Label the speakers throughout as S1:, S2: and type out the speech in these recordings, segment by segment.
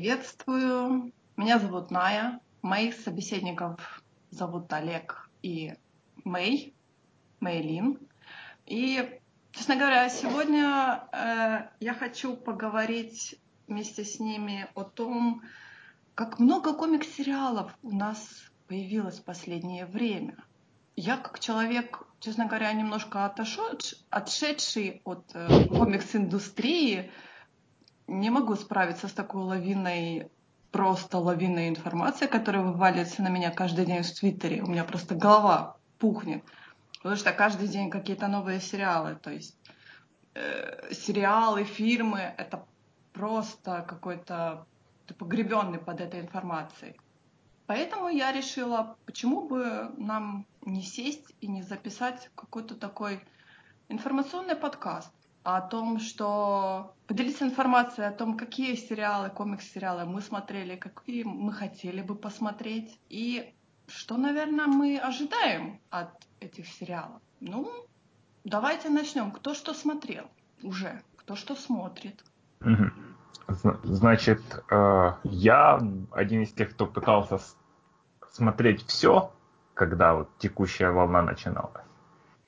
S1: Приветствую. Меня зовут Ная. Моих собеседников зовут Олег и Мэй, Мэйлин. И, честно говоря, сегодня э, я хочу поговорить вместе с ними о том, как много комик-сериалов у нас появилось в последнее время. Я как человек, честно говоря, немножко отошед, отшедший от э, комикс-индустрии, не могу справиться с такой лавиной, просто лавиной информации, которая вываливается на меня каждый день в Твиттере. У меня просто голова пухнет. Потому что каждый день какие-то новые сериалы. То есть э, сериалы, фильмы — это просто какой-то ты погребенный под этой информацией. Поэтому я решила, почему бы нам не сесть и не записать какой-то такой информационный подкаст о том, что поделиться информацией о том, какие сериалы, комикс-сериалы мы смотрели, какие мы хотели бы посмотреть и что, наверное, мы ожидаем от этих сериалов. Ну, давайте начнем. Кто что смотрел уже, кто что смотрит.
S2: Значит, э, я один из тех, кто пытался смотреть все, когда вот текущая волна начиналась.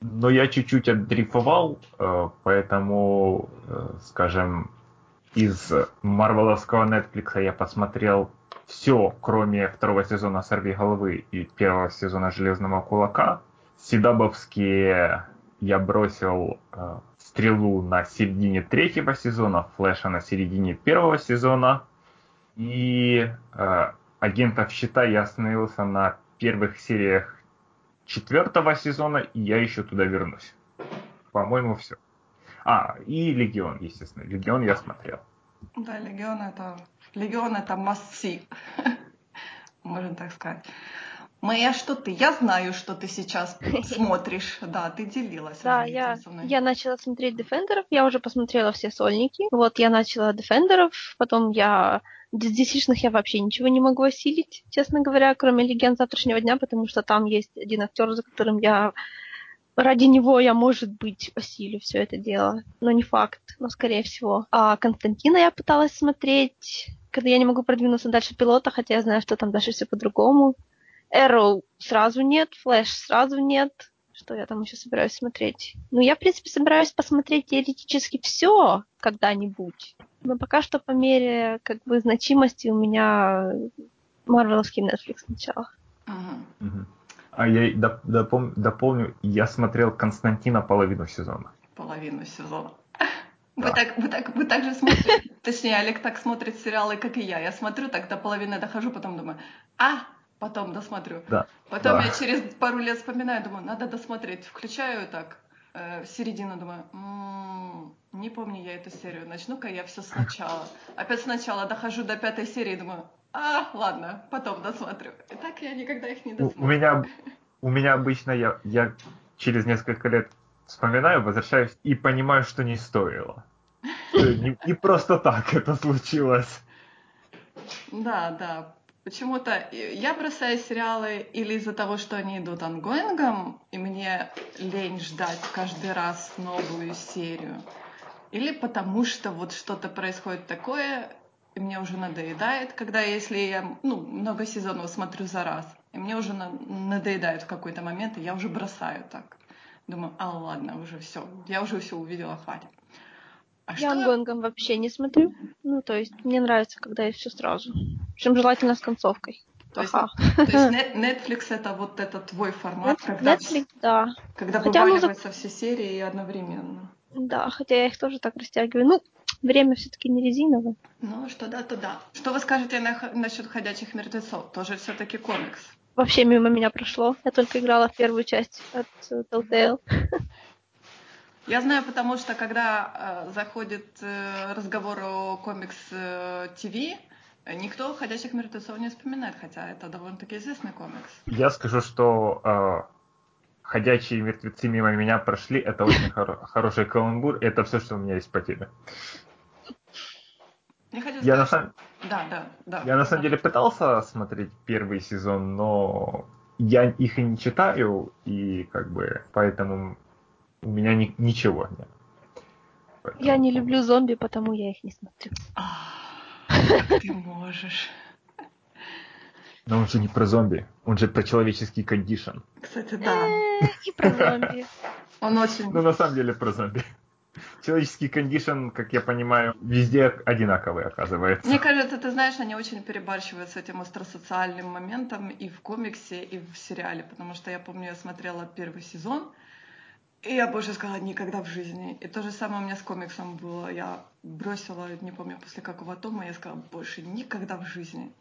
S2: Но я чуть-чуть отдрифовал, э, поэтому, э, скажем, из марвеловского Netflix я посмотрел все, кроме второго сезона «Сорви головы» и первого сезона «Железного кулака». Сидабовские я бросил э, стрелу на середине третьего сезона, флеша на середине первого сезона. И э, агентов щита я остановился на первых сериях четвертого сезона, и я еще туда вернусь. По-моему, все. А, и Легион, естественно. Легион я смотрел.
S1: Да, Легион это... Легион это must Можно так сказать. Моя, что ты? Я знаю, что ты сейчас смотришь. Да, ты делилась.
S3: Да, я, я начала смотреть Defenderов, я уже посмотрела все сольники. Вот я начала Defenderов, потом я из я вообще ничего не могу осилить, честно говоря, кроме Легенд завтрашнего дня, потому что там есть один актер, за которым я ради него я, может быть, осилю все это дело. Но не факт, но скорее всего. А Константина я пыталась смотреть, когда я не могу продвинуться дальше пилота, хотя я знаю, что там дальше все по-другому. Arrow сразу нет, Flash сразу нет. Что я там еще собираюсь смотреть? Ну, я, в принципе, собираюсь посмотреть теоретически все когда-нибудь. Но пока что по мере как бы значимости у меня Марвеловский Netflix сначала.
S2: Ага. А я допом- дополню, я смотрел Константина половину сезона.
S1: Половину сезона. Да. Вы, так, вы, так, вы так же смотрите, точнее, Олег так смотрит сериалы, как и я. Я смотрю, так до половины дохожу, потом думаю, а, потом досмотрю.
S2: Да.
S1: Потом
S2: да.
S1: я через пару лет вспоминаю, думаю, надо досмотреть. Включаю так, э, середину, думаю, м-м, не помню я эту серию, начну-ка я все сначала. Опять сначала дохожу до пятой серии, думаю, а, ладно, потом досмотрю. И так я никогда их не досмотрю.
S2: У, у меня, у меня обычно я, я через несколько лет вспоминаю, возвращаюсь и понимаю, что не стоило. Не, не просто так это случилось.
S1: Да, да. Почему-то я бросаю сериалы или из-за того, что они идут онгоингом, и мне лень ждать каждый раз новую серию, или потому что вот что-то происходит такое, и мне уже надоедает, когда если я ну, много сезонов смотрю за раз, и мне уже надоедает в какой-то момент, и я уже бросаю так. Думаю, а ладно, уже все, я уже все увидела, хватит.
S3: А я онгоингом вообще не смотрю. Ну, то есть мне нравится, когда есть все сразу. Причем желательно с концовкой.
S1: То есть, то есть Netflix это вот этот твой формат,
S3: Net, когда, Netflix, да.
S1: когда хотя вываливаются музык... все серии одновременно.
S3: Да, хотя я их тоже так растягиваю. Ну, время все-таки не резиновое.
S1: Ну, что да, то да. Что вы скажете на, насчет ходячих мертвецов? Тоже все-таки комикс.
S3: Вообще мимо меня прошло. Я только играла в первую часть от uh, Telltale.
S1: Я знаю, потому что когда э, заходит э, разговор о комикс э, ТВ, никто «Ходячих мертвецов» не вспоминает, хотя это довольно-таки известный комикс.
S2: Я скажу, что э, «Ходячие мертвецы» мимо меня прошли, это очень хор- хороший каламбур, это все, что у меня есть по теме.
S1: Я, сказать, я, на самом... да, да, да,
S2: я на самом деле пытался смотреть первый сезон, но я их и не читаю, и как бы поэтому у меня ни, ничего нет.
S3: Поэтому... Я не люблю зомби, потому я их не смотрю.
S1: Как ты можешь?
S2: Но он же не про зомби, он же про человеческий кондишн.
S1: Кстати, да.
S3: Э, И про зомби.
S1: Он очень...
S2: Ну, на самом деле, про зомби. Человеческий кондишн, как я понимаю, везде одинаковый оказывается.
S1: Мне кажется, ты знаешь, они очень перебарщивают с этим остросоциальным моментом и в комиксе, и в сериале, потому что я помню, я смотрела первый сезон, и я больше сказала никогда в жизни. И то же самое у меня с комиксом было. Я бросила, не помню, после какого тома, я сказала, больше никогда в жизни.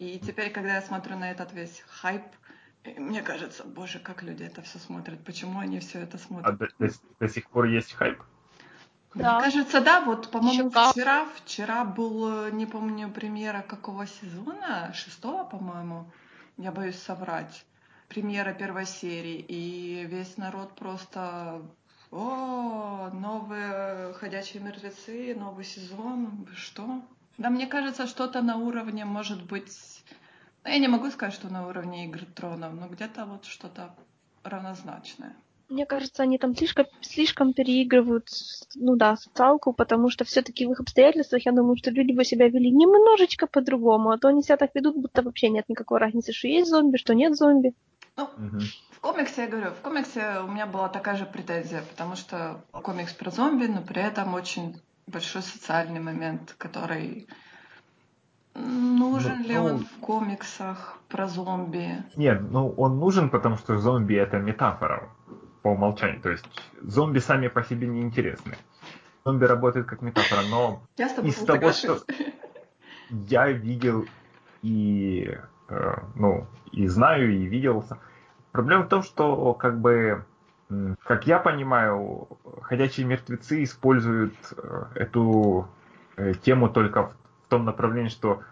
S1: И теперь, когда я смотрю на этот весь хайп, и мне кажется, боже, как люди это все смотрят, почему они все это
S2: А
S1: смотрят.
S2: до, до- до сих пор есть хайп?
S3: Да.
S1: Мне кажется, да, вот, по-моему, вчера, вчера был, э, не помню, премьера какого сезона, шестого, по-моему, я боюсь соврать, премьера первой серии, и весь народ просто, о, новые «Ходячие мертвецы», новый сезон, что? Да, мне кажется, что-то на уровне, может быть, ну, я не могу сказать, что на уровне «Игры тронов», но где-то вот что-то равнозначное.
S3: Мне кажется, они там слишком, слишком переигрывают, ну да, социалку, потому что все-таки в их обстоятельствах, я думаю, что люди бы себя вели немножечко по-другому, а то они себя так ведут, будто вообще нет никакой разницы, что есть зомби, что нет зомби.
S1: Ну,
S2: Мгм.
S1: В комиксе, я говорю, в комиксе у меня была такая же претензия, потому что комикс про зомби, но при этом очень большой социальный момент, который нужен
S2: Ну,
S1: ли
S2: ну-
S1: он в комиксах про зомби?
S2: Нет, ну он нужен, потому что зомби это метафора по умолчанию. То есть зомби сами по себе не интересны. Зомби работают как метафора, но
S1: Я с тобой
S2: Из того,
S1: соглашусь.
S2: я видел и, э, ну, и знаю, и видел. Проблема в том, что, как бы, как я понимаю, ходячие мертвецы используют э, эту э, тему только в, том направлении, что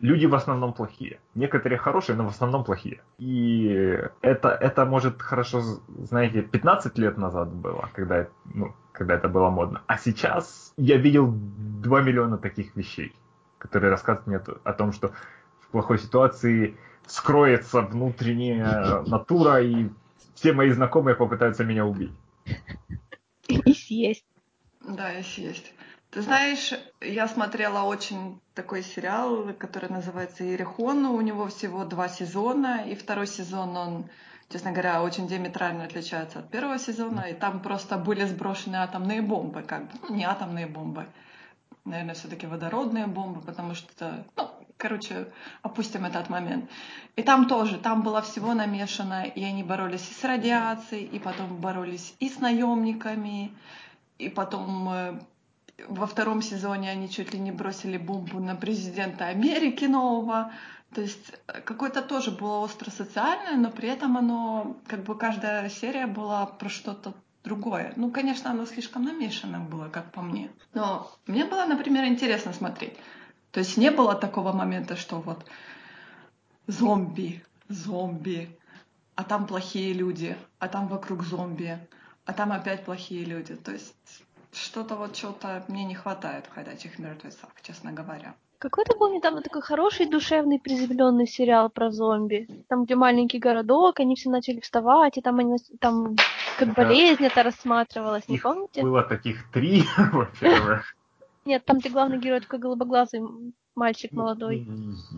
S2: люди в основном плохие. Некоторые хорошие, но в основном плохие. И это, это может хорошо, знаете, 15 лет назад было, когда, ну, когда это было модно. А сейчас я видел 2 миллиона таких вещей, которые рассказывают мне о том, что в плохой ситуации скроется внутренняя натура, и все мои знакомые попытаются меня убить.
S3: И съесть.
S1: Да, есть, есть. Ты знаешь, я смотрела очень такой сериал, который называется «Иерихон». У него всего два сезона, и второй сезон, он, честно говоря, очень диаметрально отличается от первого сезона, и там просто были сброшены атомные бомбы, как бы, ну, не атомные бомбы, наверное, все-таки водородные бомбы, потому что, ну, короче, опустим этот момент. И там тоже, там было всего намешано, и они боролись и с радиацией, и потом боролись и с наемниками, и потом э, во втором сезоне они чуть ли не бросили бомбу на президента Америки нового. То есть э, какое-то тоже было остро социальное, но при этом оно, как бы каждая серия была про что-то другое. Ну, конечно, оно слишком намешано было, как по мне. Но мне было, например, интересно смотреть. То есть не было такого момента, что вот зомби, зомби, а там плохие люди, а там вокруг зомби, а там опять плохие люди. То есть что-то вот чего-то мне не хватает в «Ходячих мертвецах», честно говоря.
S3: Какой-то был недавно такой хороший, душевный, приземленный сериал про зомби. Там, где маленький городок, они все начали вставать, и там, они, там как болезнь это рассматривалась, не
S2: Их
S3: помните?
S2: было таких три, во-первых.
S3: Нет, там где главный герой такой голубоглазый мальчик молодой.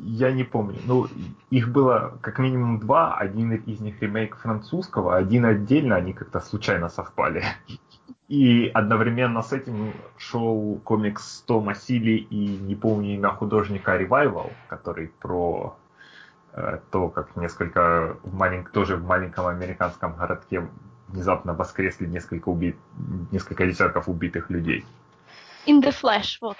S2: Я не помню. Ну, их было как минимум два. Один из них ремейк французского, один отдельно, они как-то случайно совпали. И одновременно с этим шел комикс Тома Сили и не помню имя художника Revival, который про э, то, как несколько в малень- тоже в маленьком американском городке внезапно воскресли несколько убит, несколько десятков убитых людей.
S3: In the Flash, вот.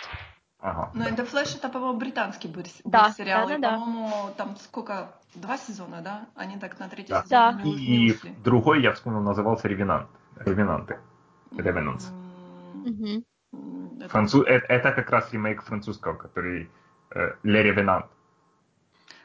S2: Ага.
S1: Но
S2: да.
S1: «The Flash» это, по-моему, британский был,
S3: Да,
S1: сериал. и,
S3: да-да-да.
S1: по-моему, там сколько? Два сезона, да? Они так на третий
S2: Да.
S1: сезон
S3: Да.
S1: не,
S2: И
S1: ушли.
S2: другой, я вспомнил, назывался Ревенант. Ревенанты.
S1: М,
S3: Мгм.
S1: м, это-
S2: Француз... э- Это, как раз ремейк французского, который э, Le Revenant.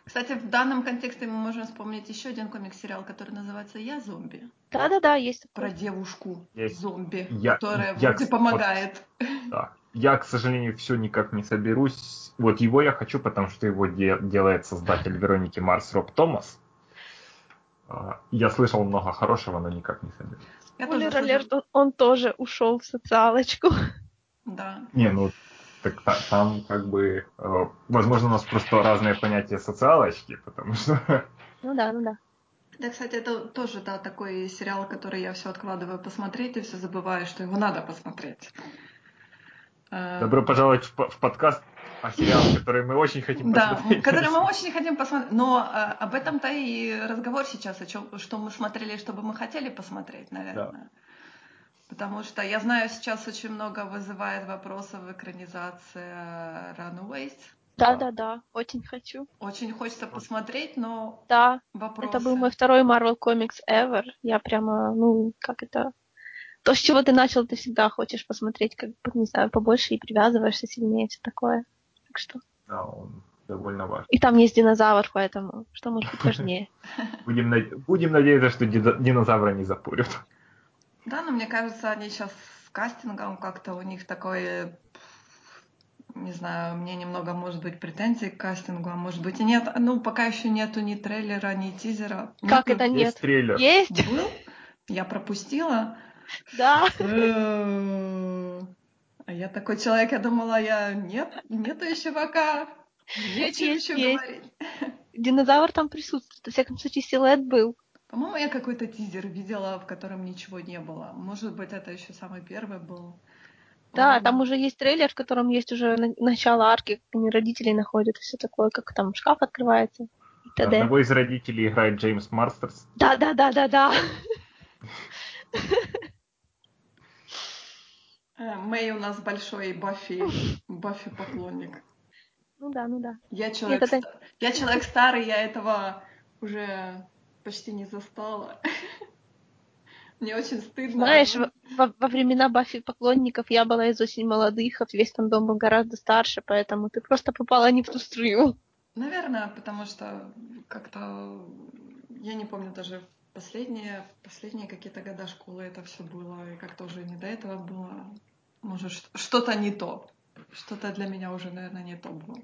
S1: Кстати, в данном контексте мы можем вспомнить еще один комикс-сериал, который называется «Я зомби».
S3: Да-да-да, есть
S1: Про девушку
S2: Есть.
S1: зомби,
S2: Я-
S1: которая
S2: я,
S1: вроде
S2: вот-
S1: помогает.
S2: Да. Я, к сожалению, все никак не соберусь. Вот его я хочу, потому что его де- делает создатель Вероники Марс Роб Томас. А, Я слышал много хорошего, но никак не соберусь.
S1: Я тоже
S3: Спойлер
S1: слышала-
S3: алерт, он, он тоже ушел в социалочку.
S1: Да.
S2: Не, ну Так та- там как бы, э, возможно, у нас просто разные понятия социалочки, потому что
S3: Ну да, ну да.
S1: Да, кстати, это тоже, да, такой сериал, который я все откладываю посмотреть и все забываю, что его надо посмотреть. Э,
S2: добро пожаловать в, по- в подкаст о сериале, который мы очень хотим
S1: Да,
S2: посмотреть.
S1: который мы очень хотим посмотреть. Но э, об этом-то и разговор сейчас, о чем, что мы смотрели, что бы мы хотели посмотреть, наверное. Потому что я знаю, сейчас очень много вызывает вопросов экранизация Runaways.
S3: Да, да, да, очень хочу.
S1: Очень хочется посмотреть, но
S3: Да,
S1: вопросы.
S3: это был мой второй Marvel Comics ever. Я прямо, ну, как это... То, с чего ты начал, ты всегда хочешь посмотреть, как бы, не знаю, побольше и привязываешься сильнее, все такое. Так что...
S2: Да, он довольно важен.
S3: И там есть динозавр, поэтому что может быть важнее?
S2: Будем, наде- будем надеяться, что динозавра не запурят.
S1: Да, но мне кажется, они сейчас с кастингом как-то у них такое, не знаю, мне немного, может быть, претензий к кастингу, а может быть и нет. Ну, пока еще нету ни трейлера, ни тизера.
S3: Как
S1: Нету.
S3: это
S2: Есть
S3: нет?
S2: трейлер.
S3: Есть?
S1: Был? Я пропустила.
S3: Да.
S1: А я такой человек, я думала, я нет, нету еще пока. Нечем
S3: Есть,
S1: еще
S3: есть.
S1: говорить.
S3: Динозавр там присутствует. Во всяком случае, силуэт был.
S1: По-моему, я какой-то тизер видела, в котором ничего не было. Может быть, это еще самый первый был.
S3: Да, там уже есть трейлер, в котором есть уже на- начало арки, как они родителей находят, все такое, как там шкаф открывается. И т.д.
S2: Одного из родителей играет Джеймс Марстерс.
S3: Да, да, да, да, да.
S1: Э, Мэй у нас большой Баффи, Баффи поклонник.
S3: Ну да, ну да.
S1: Я человек,
S3: это-
S1: я человек старый, я этого уже почти не застала. Мне очень стыдно.
S3: Знаешь, во, во- во времена Баффи поклонников я была из очень молодых, а весь фандом был гораздо старше, поэтому ты просто попала не в ту струю.
S1: Наверное, потому что как-то я не помню даже последние, последние какие-то года школы это все было, и как-то уже не до этого было. Может, что-то не то. Что-то для меня уже, наверное, не то было.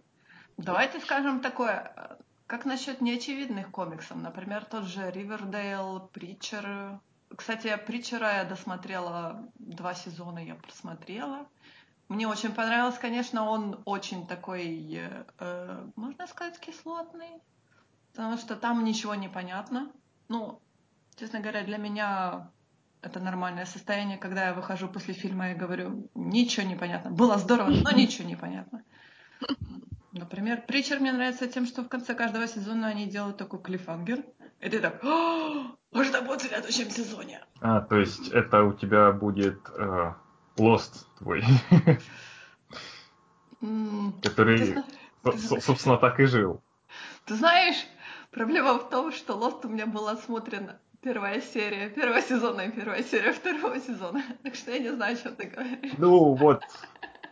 S1: Давайте скажем такое. Как насчет неочевидных комиксов? Например, тот же Ривердейл, Притчер. Кстати, Притчера я досмотрела два сезона, я просмотрела. Мне очень понравилось, конечно, он очень такой, э, можно сказать, кислотный, потому что там ничего не понятно. Ну, честно говоря, для меня это нормальное состояние, когда я выхожу после фильма и говорю, ничего не понятно. Было здорово, но ничего не понятно. Например, Притчер мне нравится тем, что в конце каждого сезона они делают такой клифангер. И ты так, «А, а что будет в следующем сезоне?
S2: А, то есть это у тебя будет э, Lost твой, который, собственно, так и жил.
S1: Ты знаешь, проблема в том, что Lost у меня была смотрена первая серия первого сезона и первая серия второго сезона. Так что я не знаю, что ты говоришь.
S2: Ну вот,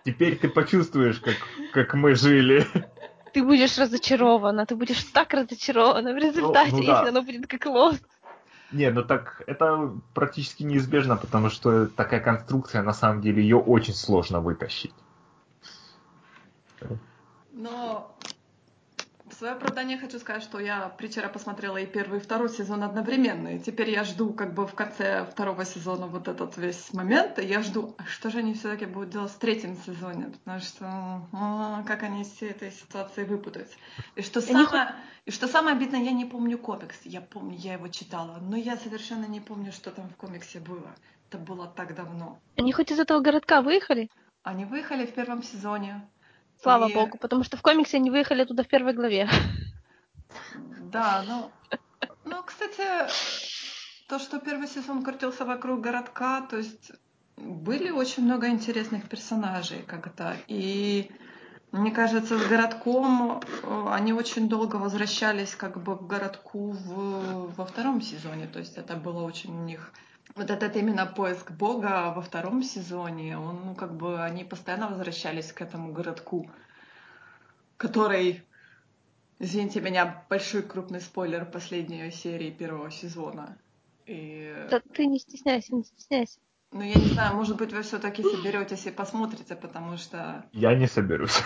S2: теперь ты почувствуешь, как, как мы жили.
S3: Ты будешь разочарована, ты будешь так разочарована в результате,
S2: ну да.
S3: если оно будет как лост.
S2: Не, ну так это практически неизбежно, потому что такая конструкция, на самом деле, ее очень сложно вытащить.
S1: Но свое оправдание хочу сказать, что я Притчера посмотрела и первый, и второй сезон одновременно. И теперь я жду как бы в конце второго сезона вот этот весь момент. И я жду, а что же они все-таки будут делать в третьем сезоне? Потому что а, как они из всей этой ситуации выпутаются. И что, самое, и что самое обидное, я не помню комикс. Я помню, я его читала. Но я совершенно не помню, что там в комиксе было. Это было так давно.
S3: Они хоть из этого городка выехали?
S1: Они выехали в первом сезоне.
S3: Слава
S1: И-
S3: богу, потому что в комиксе они выехали туда в первой главе.
S1: Да, ну, ну, кстати, то, что первый сезон крутился вокруг городка, то есть были очень много интересных персонажей как-то. И мне кажется, с городком э, они очень долго возвращались как бы к городку в, во втором сезоне. То есть это было очень у них вот этот именно поиск Бога во втором сезоне, он, ну, как бы, они постоянно возвращались к этому городку, который, извините меня, большой крупный спойлер последней серии первого сезона. И,
S3: Да ты не стесняйся, не стесняйся.
S1: ну, я не знаю, может быть, вы все-таки соберетесь и посмотрите, потому что...
S2: Я не соберусь.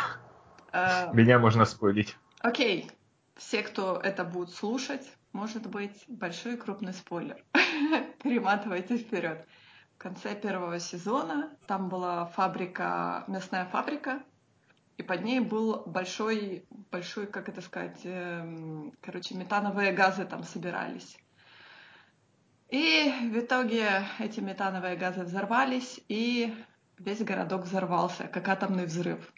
S1: э,
S2: Меня можно спойлить.
S1: Окей, все, кто это будет слушать, может быть, большой и крупный спойлер. Перематывайте вперед. В конце первого сезона там была фабрика, мясная фабрика, и под ней был большой, большой, как это сказать, эм, короче, метановые газы там собирались. И в итоге эти метановые газы взорвались, и весь городок взорвался, как атомный взрыв.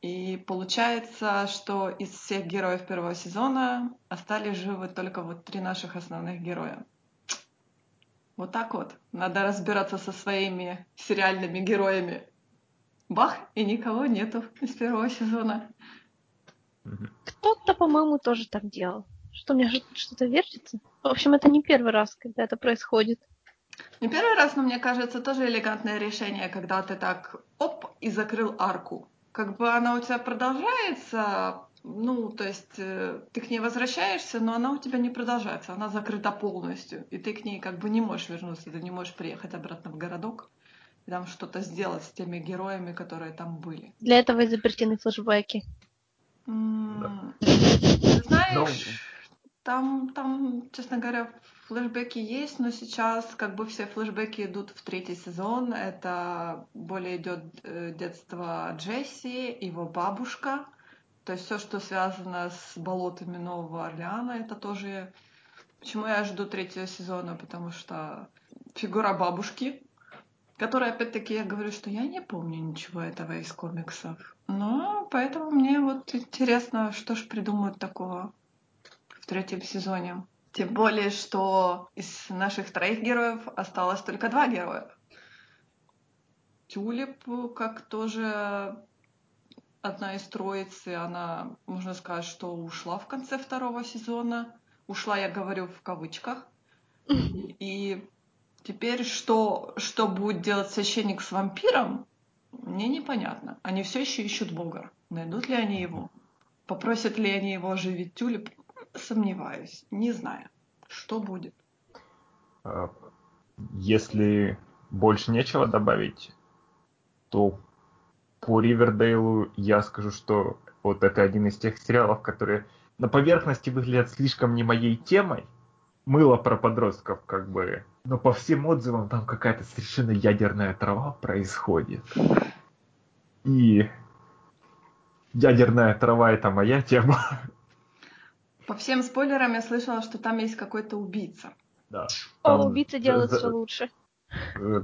S1: И получается, что из всех героев первого сезона остались живы только вот три наших основных героя. Вот так вот. Надо разбираться со своими сериальными героями. Бах, и никого нету из первого сезона.
S3: Кто-то, по-моему, тоже так делал. Что у меня что-то вертится? В общем, это не первый раз, когда это происходит.
S1: Не первый раз, но мне кажется, тоже элегантное решение, когда ты так оп и закрыл арку. Как бы она у тебя продолжается, ну, то есть э, ты к ней возвращаешься, но она у тебя не продолжается, она закрыта полностью, и ты к ней как бы не можешь вернуться, ты не можешь приехать обратно в городок и там что-то сделать с теми героями, которые там были.
S3: Для этого изобретены флешбеки.
S1: М, Знаешь, там, там, честно говоря, флешбеки есть, но сейчас как бы все флешбеки идут в третий сезон. Это более идет э, детство Джесси, его бабушка. То есть все, что связано с болотами Нового Орлеана, это тоже... Почему я жду третьего сезона? Потому что фигура бабушки, которая, опять-таки, я говорю, что я не помню ничего этого из комиксов. Но поэтому мне вот интересно, что ж придумают такого в третьем сезоне. Тем более, что из наших троих героев осталось только два героя. Тюлип, как тоже одна из троицы, она, можно сказать, что ушла в конце второго сезона. Ушла, я говорю, в кавычках. И теперь что, что будет делать священник с вампиром, мне непонятно. Они все еще ищут Бога. Найдут ли они его? Попросят ли они его оживить тюлип? Сомневаюсь. Не знаю. Что будет?
S2: А, если больше нечего добавить, то по Ривердейлу я скажу, что вот это один из тех сериалов, которые на поверхности выглядят слишком не моей темой. Мыло про подростков, как бы. Но по всем отзывам там какая-то совершенно ядерная трава происходит. И ядерная трава это моя тема.
S1: По всем спойлерам я слышала, что там есть какой-то убийца.
S2: Да.
S3: О, убийца делает все лучше.
S2: Э,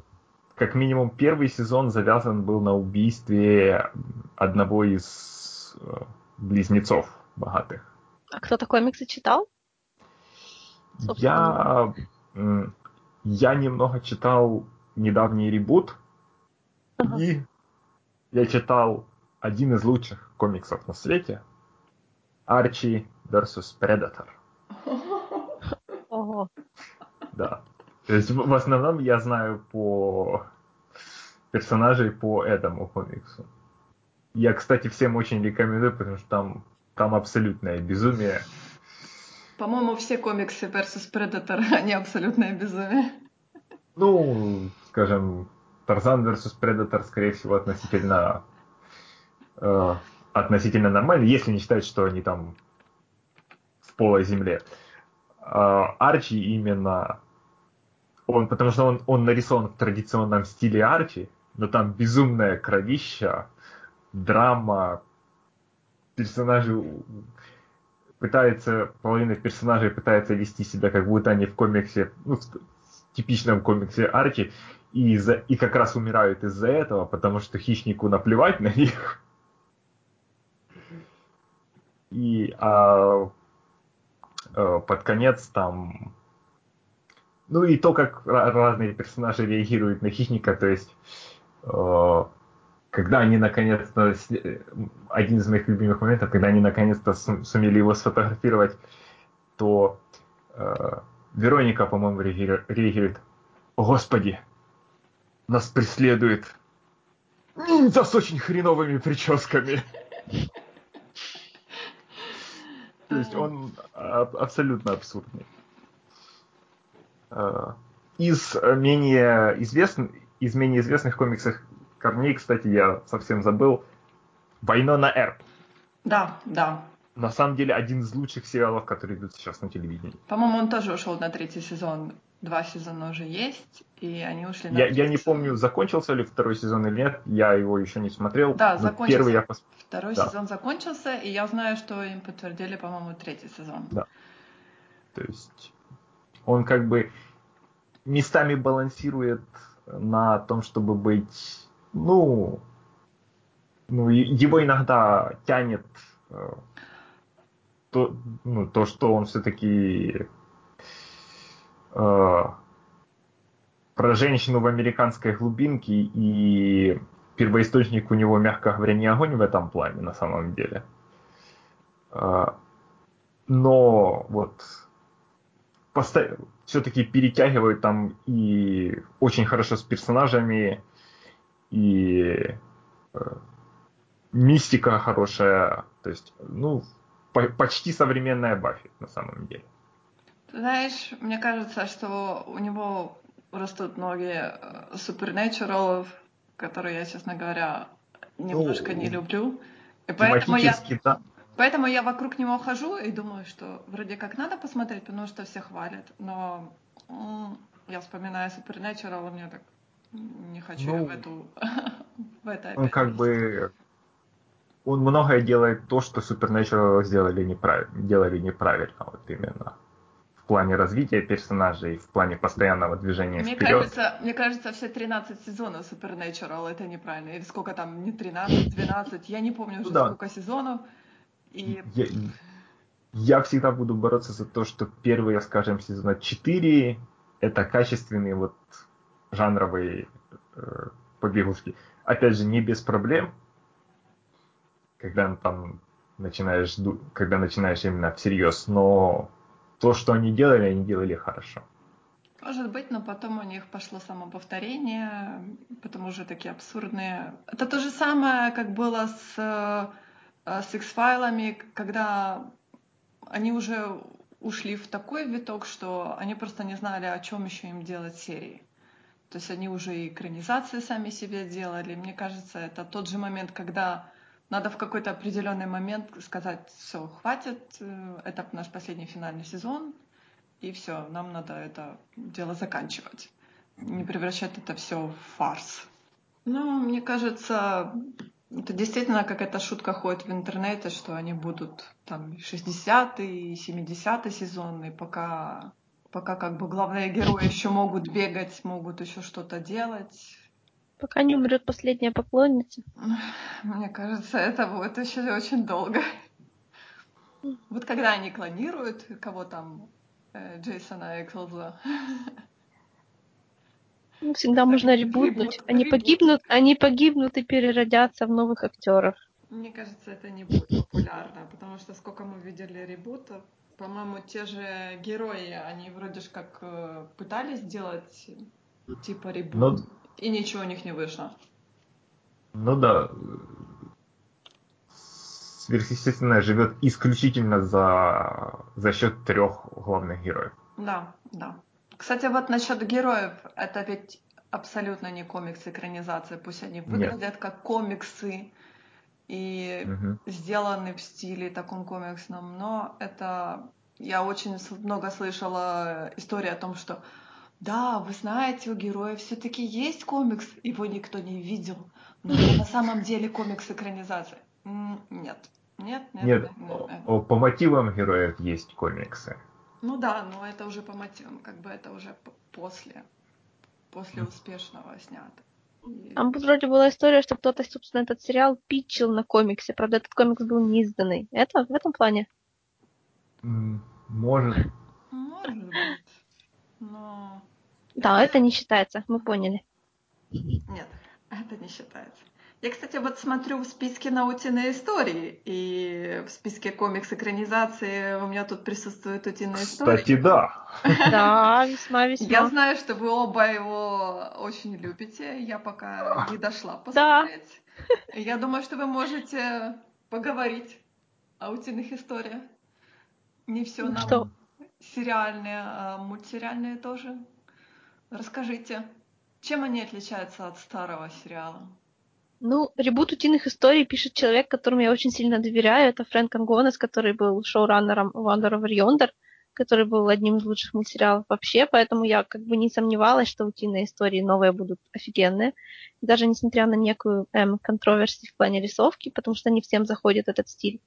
S2: как минимум первый сезон завязан был на убийстве одного из э, близнецов богатых.
S3: А кто такой комиксы читал?
S2: Я, я немного читал недавний ребут, ага. и я читал один из лучших комиксов на свете, Арчи versus Predator.
S3: Ого.
S2: Да. То есть в основном я знаю по персонажей по этому комиксу. Я, кстати, всем очень рекомендую, потому что там, там абсолютное безумие.
S1: По-моему, все комиксы versus Predator, они абсолютное безумие.
S2: Ну, скажем, Тарзан versus Predator, скорее всего, относительно э, относительно нормально, если не считать, что они там в полой земле. Э, Арчи именно он, потому что он, он нарисован в традиционном стиле Арчи, но там безумная кровища, драма, персонажи пытаются, половина персонажей пытается вести себя, как будто они в комиксе, ну, в типичном комиксе Арчи, и, из-за, и как раз умирают из-за этого, потому что хищнику наплевать на них. И а, а, под конец там. Ну и то, как разные персонажи реагируют на хищника, то есть э, когда они наконец-то, один из моих любимых моментов, когда они наконец-то сумели его сфотографировать, то э, Вероника, по-моему, реагирует, господи, нас преследует! Ниндзя с очень хреновыми прическами. То есть он абсолютно абсурдный. Э, из менее известных, из менее известных комиксов корней, кстати, я совсем забыл, Война на Эрп.
S1: Да, да.
S2: на самом деле один из лучших сериалов, которые идут сейчас на телевидении.
S1: По-моему, он тоже ушел на третий сезон. Два сезона уже есть, и они ушли на
S2: Я, я не помню, закончился ли второй сезон или нет, я его еще не смотрел.
S1: Да, закончился.
S2: Первый я пос...
S1: Второй да. сезон закончился, и я знаю, что им подтвердили, по-моему, третий сезон.
S2: Да. То есть он как бы местами балансирует на том, чтобы быть, ну, ну его иногда тянет э, то, ну, то что он все-таки э, про женщину в американской глубинке и первоисточник у него, мягко говоря, не огонь в этом плане на самом деле. Э, но вот все-таки перетягивают там и очень хорошо с персонажами, и э, мистика хорошая, то есть, ну, по- почти современная Баффи на самом деле.
S1: Ты знаешь, мне кажется, что у него растут ноги супернатуралов, которые я, честно говоря, немножко ну, не люблю.
S2: И поэтому я, да.
S1: Поэтому я вокруг него хожу и думаю, что вроде как надо посмотреть, потому что все хвалят. Но я вспоминаю Supernatural, мне так не хочу ну, в эту в это
S2: Он как бы он многое делает то, что Supernatural сделали неправильно, делали неправильно, вот именно в плане развития персонажей, в плане постоянного движения
S1: мне
S2: вперед.
S1: Кажется, мне кажется, все 13 сезонов Supernatural это неправильно. Или сколько там, не 13, 12, я не помню уже да. сколько сезонов. И...
S2: Я, я всегда буду бороться за то, что первые, скажем, сезона 4 это качественные вот жанровые э, побегушки. Опять же, не без проблем, когда там начинаешь, когда начинаешь именно всерьез, но то, что они делали, они делали хорошо.
S1: Может быть, но потом у них пошло самоповторение, потому что такие абсурдные. Это то же самое, как было с Э, с X-файлами, когда они уже ушли в такой виток, что они просто не знали, о чем еще им делать серии. То есть они уже и экранизации сами себе делали. Мне кажется, это тот же момент, когда надо в какой-то определенный момент сказать, все, хватит, э, это наш последний финальный сезон, и все, нам надо это дело заканчивать. Не превращать это все в фарс. Ну, мне кажется, это действительно какая-то шутка ходит в интернете, что они будут там 60-й, 70-й сезон, и пока, пока как бы главные герои еще могут бегать, могут еще что-то делать.
S3: Пока не умрет последняя поклонница.
S1: Мне кажется, это будет еще очень долго. Вот когда они клонируют, кого там, э, Джейсона Эклза,
S3: ну, всегда можно ребутнуть. Они погибнут, они погибнут и переродятся в новых актеров.
S1: Мне кажется, это не будет популярно, потому что сколько мы видели ребутов, по-моему, те же герои, они вроде же как э, пытались сделать типа ребут, Но... Ну, и ничего у них не вышло.
S2: Ну да, сверхъестественное живет исключительно за, за счет трех главных героев.
S1: Да, да. Кстати, вот насчет героев, это ведь абсолютно не комикс экранизация, пусть они выглядят Нет. как комиксы и угу. сделаны в стиле таком комиксном, но это я очень много слышала истории о том, что да, вы знаете, у героя все-таки есть комикс, его никто не видел, но это на самом деле комикс экранизации. Нет. Нет, нет,
S2: нет, нет, нет. По мотивам героев есть комиксы.
S1: Ну да, но это уже по мотивам, как бы это уже после, после успешного снято.
S3: И... Там вроде была история, что кто-то, собственно, этот сериал питчил на комиксе. Правда, этот комикс был не изданный. Это в этом плане?
S2: Может.
S1: Может быть. Но...
S3: Да, это не считается, мы поняли.
S1: Нет, это не считается. Я, кстати, вот смотрю в списке наутиные истории, и в списке комикс-экранизации у меня тут присутствует утиные истории.
S2: Кстати, да.
S3: Да, весьма весьма.
S1: Я знаю, что вы оба его очень любите. Я пока не дошла посмотреть. Да. Я думаю, что вы можете поговорить о утиных историях. Не все нам что? сериальные, а мультсериальные тоже. Расскажите, чем они отличаются от старого сериала?
S3: Ну, ребут утиных историй пишет человек, которому я очень сильно доверяю. Это Фрэнк Ангонес, который был шоураннером Wonder Over Yonder, который был одним из лучших мультсериалов вообще, поэтому я как бы не сомневалась, что утиные истории новые будут офигенные. Даже несмотря на некую эм, контроверсию в плане рисовки, потому что не всем заходит этот стиль.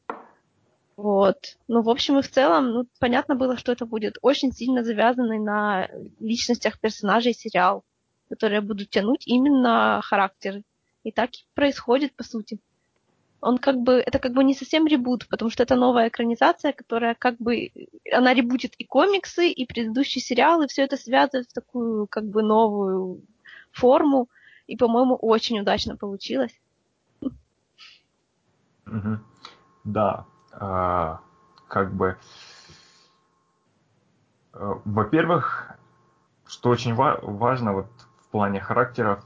S3: Вот. Ну, в общем и в целом, ну, понятно было, что это будет очень сильно завязанный на личностях персонажей сериал, которые будут тянуть именно характер и так и происходит, по сути. Он как бы, это как бы не совсем ребут, потому что это новая экранизация, которая как бы, она ребутит и комиксы, и предыдущие сериалы, все это связывает в такую как бы новую форму, и, по-моему, очень удачно получилось.
S2: Да, как бы, э, во-первых, что очень ва- важно вот в плане характеров,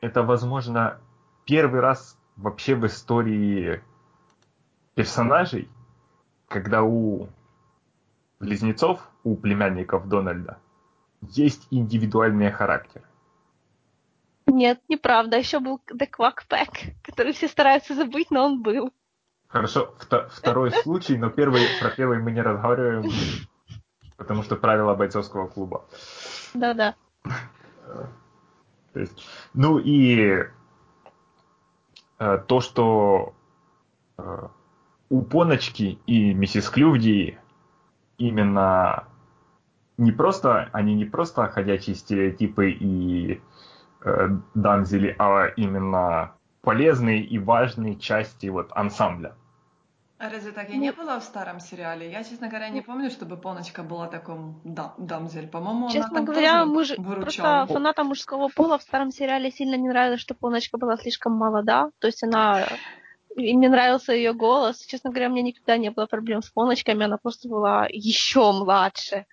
S2: это, возможно, первый раз вообще в истории персонажей, когда у близнецов, у племянников Дональда, есть индивидуальные характеры.
S3: Нет, неправда. Еще был The Quack Pack, который все стараются забыть, но он был.
S2: Хорошо, второй случай, но первый, про первый мы не разговариваем, потому что правила бойцовского клуба.
S3: Да-да.
S2: То есть, ну и э, то, что э, у Поночки и миссис Клювди именно не просто, они не просто ходячие стереотипы и э, дамзели, а именно полезные и важные части вот ансамбля.
S1: А разве так и не было в старом сериале? Я, честно говоря, не помню, чтобы Поночка была таком да, дамзель. По-моему,
S3: Честно она говоря, муж... просто фанатам мужского пола в старом сериале сильно не нравилось, что Поночка была слишком молода. То есть она... И мне нравился ее голос. Честно говоря, у меня никогда не было проблем с Поночками. Она просто была еще младше.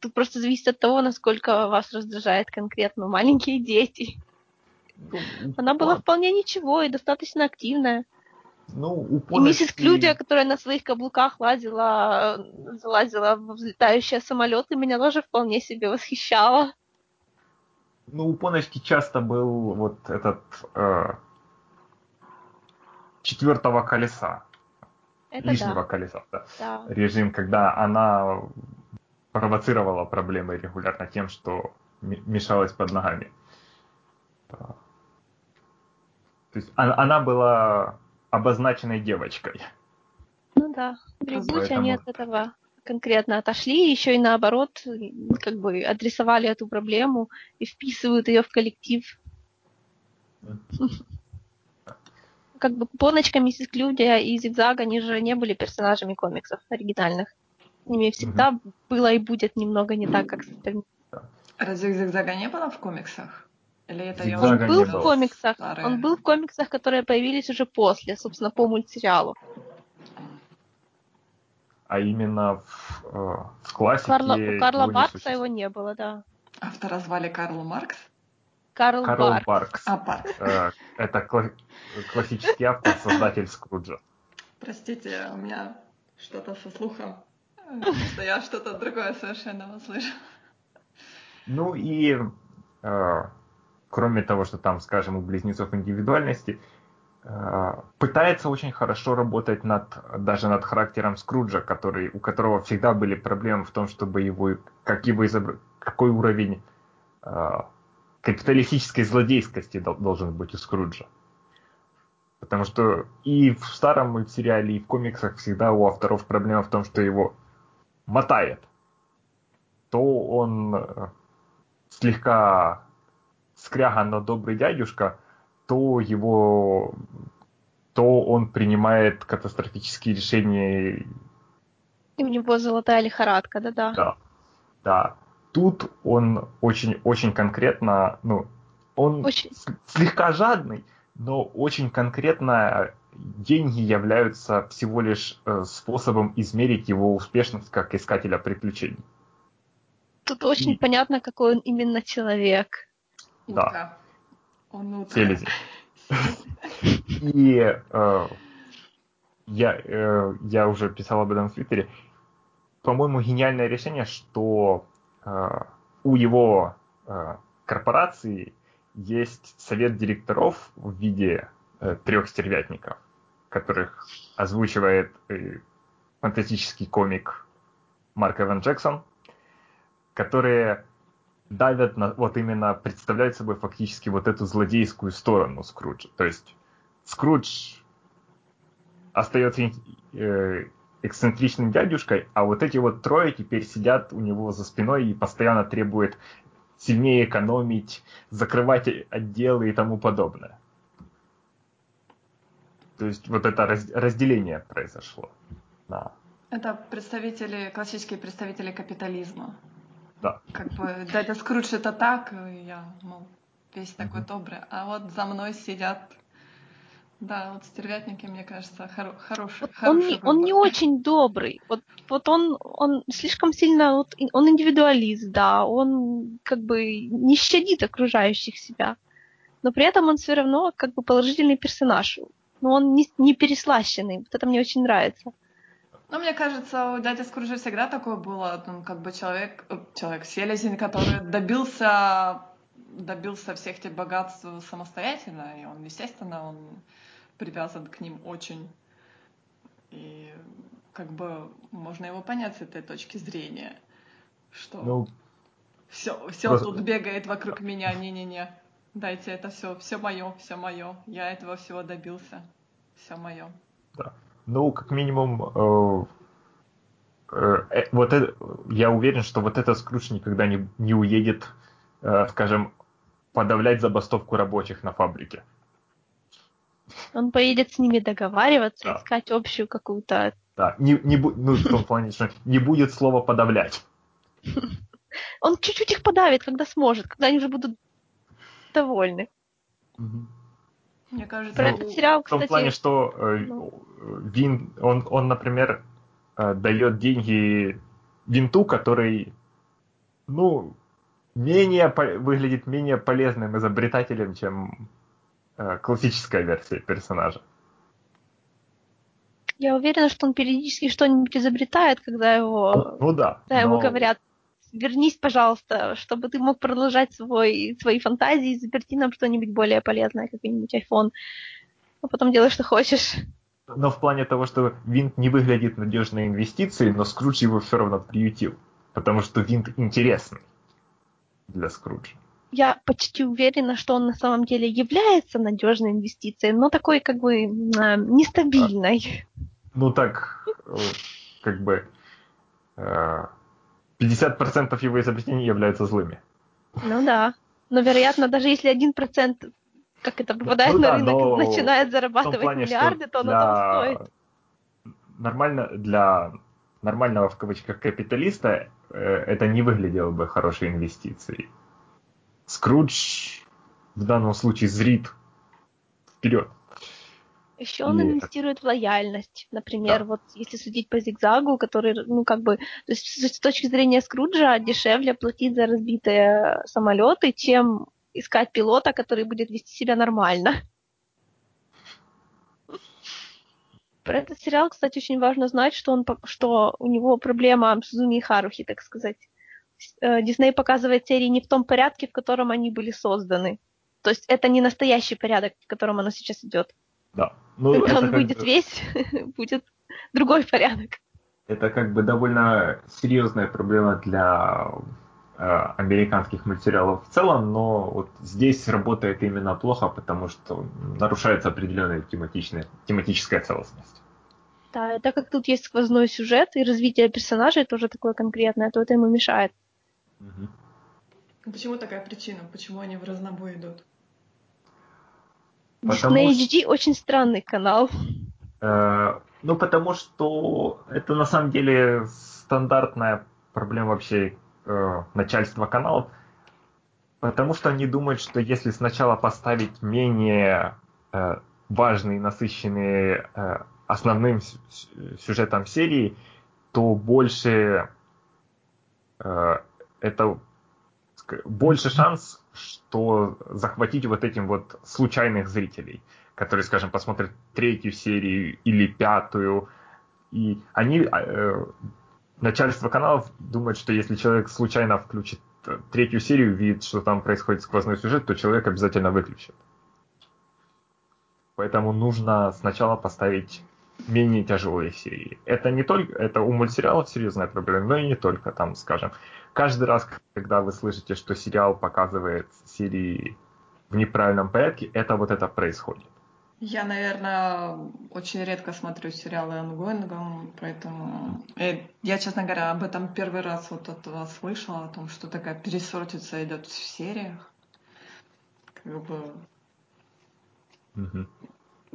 S3: Тут просто зависит от того, насколько вас раздражает конкретно маленькие дети. Ну, она была вполне ничего и достаточно активная. Ну, у Поночки... И миссис Клюдия, которая на своих каблуках лазила, залазила в взлетающие самолеты, меня тоже вполне себе восхищала.
S2: Ну, у Поночки часто был вот этот э, четвертого колеса. Это лишнего да. колеса, да. да. Режим, когда она провоцировала проблемы регулярно тем, что мешалась под ногами. То есть она была обозначенной девочкой.
S3: Ну да, в ребуте они от этого конкретно отошли, еще и наоборот, как бы адресовали эту проблему и вписывают ее в коллектив. Как бы Поночка, Миссис Клюдия и Зигзаг, они же не были персонажами комиксов оригинальных. С ними всегда было и будет немного не так, как с остальными.
S1: Разве Зигзага не было в комиксах?
S3: Или это я он был в комиксах. Старые. Он был в комиксах, которые появились уже после, собственно, по мультсериалу.
S2: А именно в, э, в классике...
S3: Карла, у Карла Баркса его не было, да.
S1: Автора звали Карл Маркс?
S3: Карл, Карл Баркс. Баркс.
S1: А, Баркс.
S2: Э, это кла- классический автор, создатель Скруджа.
S1: Простите, у меня что-то со слухом, что я что-то другое совершенно услышал.
S2: Ну и э, кроме того, что там, скажем, у близнецов индивидуальности, э, пытается очень хорошо работать над, даже над характером Скруджа, который, у которого всегда были проблемы в том, чтобы его, как его изобр... какой уровень э, капиталистической злодейскости должен быть у Скруджа. Потому что и в старом, и в сериале, и в комиксах всегда у авторов проблема в том, что его мотает. То он э, слегка скряга, но добрый дядюшка, то его то он принимает катастрофические решения.
S3: И у него золотая лихорадка, да-да.
S2: Да, да. Тут он очень-очень конкретно, ну, он очень... слегка жадный, но очень конкретно деньги являются всего лишь э, способом измерить его успешность как искателя приключений.
S3: Тут очень И... понятно, какой он именно человек.
S2: Да.
S1: Он утро.
S2: Селезень. И э, я, э, я уже писал об этом в Твиттере. По-моему, гениальное решение, что э, у его э, корпорации есть совет директоров в виде э, трех стервятников, которых озвучивает э, фантастический комик Марк Эван Джексон, которые давят на, вот именно представляют собой фактически вот эту злодейскую сторону Скруджа. То есть Скрудж остается э, эксцентричным дядюшкой, а вот эти вот трое теперь сидят у него за спиной и постоянно требуют сильнее экономить, закрывать отделы и тому подобное. То есть вот это раз, разделение произошло. Да.
S1: Это представители, классические представители капитализма.
S2: Да.
S1: Как бы дядя Скрудж это так, я, мол, весь такой добрый. А вот за мной сидят да, вот стервятники, мне кажется, хоро- хороший,
S3: вот
S1: хороший
S3: он, он не очень добрый. Вот, вот он, он слишком сильно, вот, он индивидуалист, да, он как бы не щадит окружающих себя. Но при этом он все равно как бы положительный персонаж. Но он не, не переслащенный. Вот это мне очень нравится.
S1: Ну, мне кажется, у дяди Скружа всегда такое было. Он как бы человек, э, человек селезень, который добился добился всех этих богатств самостоятельно, и он, естественно, он привязан к ним очень. И как бы можно его понять с этой точки зрения, что ну, все, все просто... тут бегает вокруг меня, не-не-не, дайте это все, все мое, все мое, я этого всего добился, все мое.
S2: Да. Ну, как минимум, э, э, вот это, я уверен, что вот этот Скрудж никогда не, не уедет, э, скажем, подавлять забастовку рабочих на фабрике.
S3: Он поедет с ними договариваться, да. искать общую какую-то...
S2: Да, не, не, ну, в том плане, что не будет слова подавлять.
S3: Он чуть-чуть их подавит, когда сможет, когда они уже будут довольны.
S1: Мне кажется,
S3: Про этот сериал,
S2: кстати... В том плане, что э, ну. Вин, он, он, например, э, дает деньги Винту, который, ну, менее выглядит менее полезным изобретателем, чем э, классическая версия персонажа.
S3: Я уверена, что он периодически что-нибудь изобретает, когда его,
S2: ну, ну да,
S3: когда но... ему говорят, вернись, пожалуйста, чтобы ты мог продолжать свой, свои фантазии, изобрети нам что-нибудь более полезное, какой-нибудь iPhone, а потом делай, что хочешь.
S2: Но в плане того, что винт не выглядит надежной инвестицией, но Скрудж его все равно приютил, потому что винт интересный для Скруджа.
S3: Я почти уверена, что он на самом деле является надежной инвестицией, но такой как бы э, нестабильной.
S2: Ну так, э, как бы 50% э, его изобретений являются злыми.
S3: Ну да. Но, вероятно, даже если 1% как это попадает ну, на да, рынок, начинает зарабатывать плане, миллиарды, то оно того стоит.
S2: Нормально для нормального в кавычках капиталиста э, это не выглядело бы хорошей инвестицией. Скрудж в данном случае зрит вперед.
S3: Еще он и... инвестирует в лояльность. Например, да. вот если судить по зигзагу, который, ну, как бы, то есть с точки зрения Скруджа дешевле платить за разбитые самолеты, чем искать пилота, который будет вести себя нормально. Про этот сериал, кстати, очень важно знать, что, он, что у него проблема с Зуми и Харухи, так сказать. Э, Дисней показывает серии не в том порядке, в котором они были созданы. То есть это не настоящий порядок, в котором оно сейчас идет.
S2: Да.
S3: Ну, Когда он выйдет бы... весь, будет другой порядок.
S2: Это как бы довольно серьезная проблема для Э, американских мультсериалов в целом, но вот здесь работает именно плохо, потому что нарушается определенная тематичная, тематическая целостность.
S3: Да, так как тут есть сквозной сюжет и развитие персонажей тоже такое конкретное, то это ему мешает.
S1: Угу. Почему такая причина? Почему они в разнобой идут?
S3: Потому Disney HD очень странный канал.
S2: Э, ну, потому что это на самом деле стандартная проблема вообще э, начальства каналов, потому что они думают, что если сначала поставить менее э, важные, насыщенные э, основным сюжетом серии, то больше э, это больше шанс, что захватить вот этим вот случайных зрителей, которые, скажем, посмотрят третью серию или пятую, и они э, начальство каналов думает, что если человек случайно включит третью серию, видит, что там происходит сквозной сюжет, то человек обязательно выключит. Поэтому нужно сначала поставить менее тяжелые серии. Это не только, это у мультсериалов серьезная проблема, но и не только там, скажем. Каждый раз, когда вы слышите, что сериал показывает серии в неправильном порядке, это вот это происходит.
S1: Я, наверное, очень редко смотрю сериалы ongoing ом, поэтому э, я, честно говоря, об этом первый раз вот от вас слышала, о том, что такая пересортица идет в сериях. Как бы...
S3: Угу.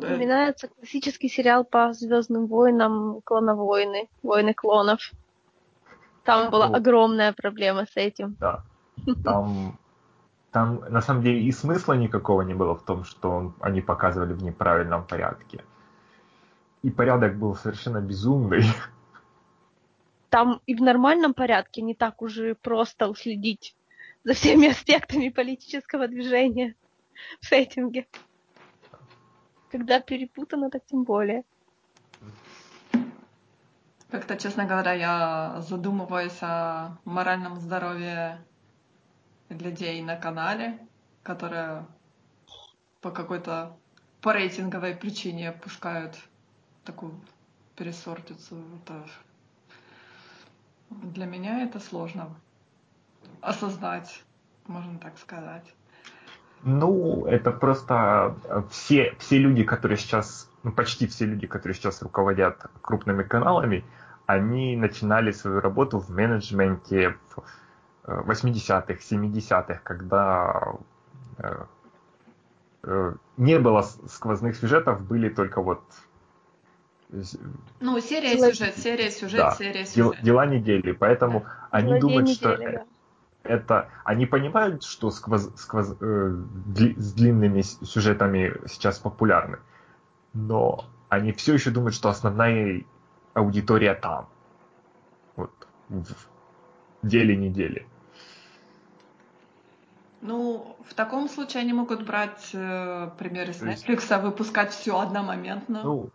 S3: Вспоминается классический сериал по Звездным войнам Клоновойны, Войны клонов. Там была ну, огромная проблема с этим.
S2: Да. Там там на самом деле и смысла никакого не было в том, что он, они показывали в неправильном порядке. И порядок был совершенно безумный.
S3: Там и в нормальном порядке не так уже просто уследить за всеми аспектами политического движения в сеттинге. Когда перепутано, так тем более.
S1: Как-то, честно говоря, я задумываюсь о моральном здоровье людей на канале, которые по какой-то по рейтинговой причине пускают такую пересортицу. Это... Для меня это сложно осознать, можно так сказать.
S2: Ну, это просто все, все люди, которые сейчас, ну, почти все люди, которые сейчас руководят крупными каналами, они начинали свою работу в менеджменте, в 80-х, 70-х, когда э, э, не было сквозных сюжетов, были только вот...
S1: Ну, серия сюжет, серия сюжет, да, серия
S2: сюжет. Дела недели, поэтому да. они Дела думают, недели, что да. Это... Они понимают, что сквоз, сквоз, э, дли, с длинными сюжетами сейчас популярны, но они все еще думают, что основная аудитория там. Вот, в деле недели.
S1: Ну, в таком случае они могут брать э, примеры с Netflix, а выпускать все одномоментно. Ну,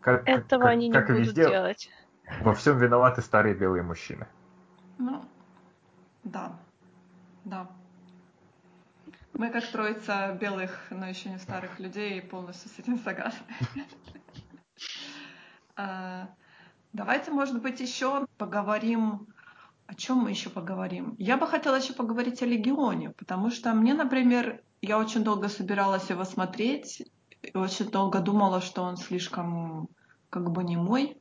S3: как, Этого как, они не как будут везде, делать.
S2: Во всем виноваты старые белые мужчины.
S1: Ну, да, да. Мы как троица белых, но еще не старых людей полностью с этим согласны. А, давайте, может быть, еще поговорим о чем мы еще поговорим? Я бы хотела еще поговорить о Легионе, потому что мне, например, я очень долго собиралась его смотреть, и очень долго думала, что он слишком как бы не мой,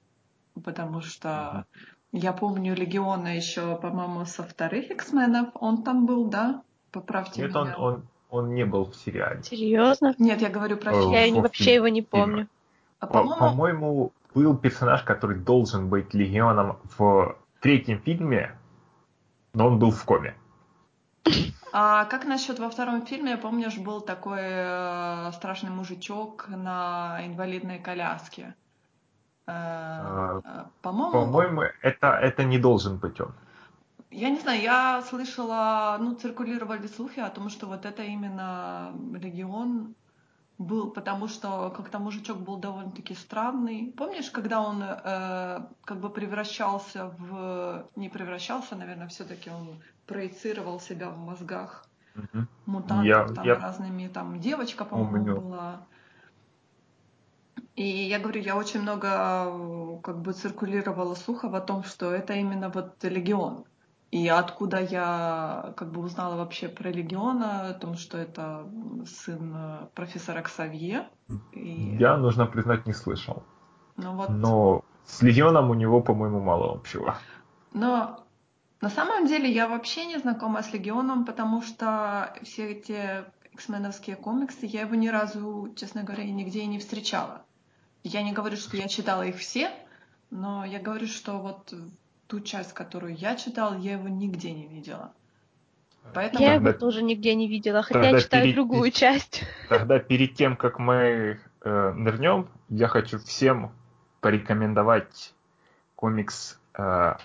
S1: потому что я помню Легиона еще, по-моему, со вторых X-менов. Он там был, да? Поправьте
S2: Нет,
S1: меня.
S2: Он, он, он не был в сериале.
S3: Серьезно?
S1: Нет, я говорю про фильм.
S3: Я вообще его не помню.
S2: А, по-моему... по-моему, был персонаж, который должен быть Легионом в третьем фильме, но он был в коме.
S1: А как насчет во втором фильме, помнишь, был такой э, страшный мужичок на инвалидной коляске?
S2: А, э, по-моему... По-моему, это, это не должен быть он.
S1: Я не знаю, я слышала, ну, циркулировали слухи о том, что вот это именно регион был, потому что как-то мужичок был довольно-таки странный. Помнишь, когда он э, как бы превращался в... Не превращался, наверное, все-таки он проецировал себя в мозгах угу. мутантов я, там я... разными. Там девочка, по-моему, была. И я говорю, я очень много как бы циркулировала слухов о том, что это именно вот легион. И откуда я как бы узнала вообще про Легиона, о том, что это сын э, профессора Ксавье.
S2: И... Я, нужно признать, не слышал. Ну, вот... Но с Легионом у него, по-моему, мало общего.
S1: Но на самом деле я вообще не знакома с Легионом, потому что все эти эксменовские комиксы, я его ни разу, честно говоря, нигде и не встречала. Я не говорю, что я читала их все, но я говорю, что вот ту часть, которую я читал, я его нигде не видела.
S3: Поэтому... Я его тоже нигде не видела, хотя я читаю перед... другую часть.
S2: Тогда перед тем, как мы э, нырнем, я хочу всем порекомендовать комикс э,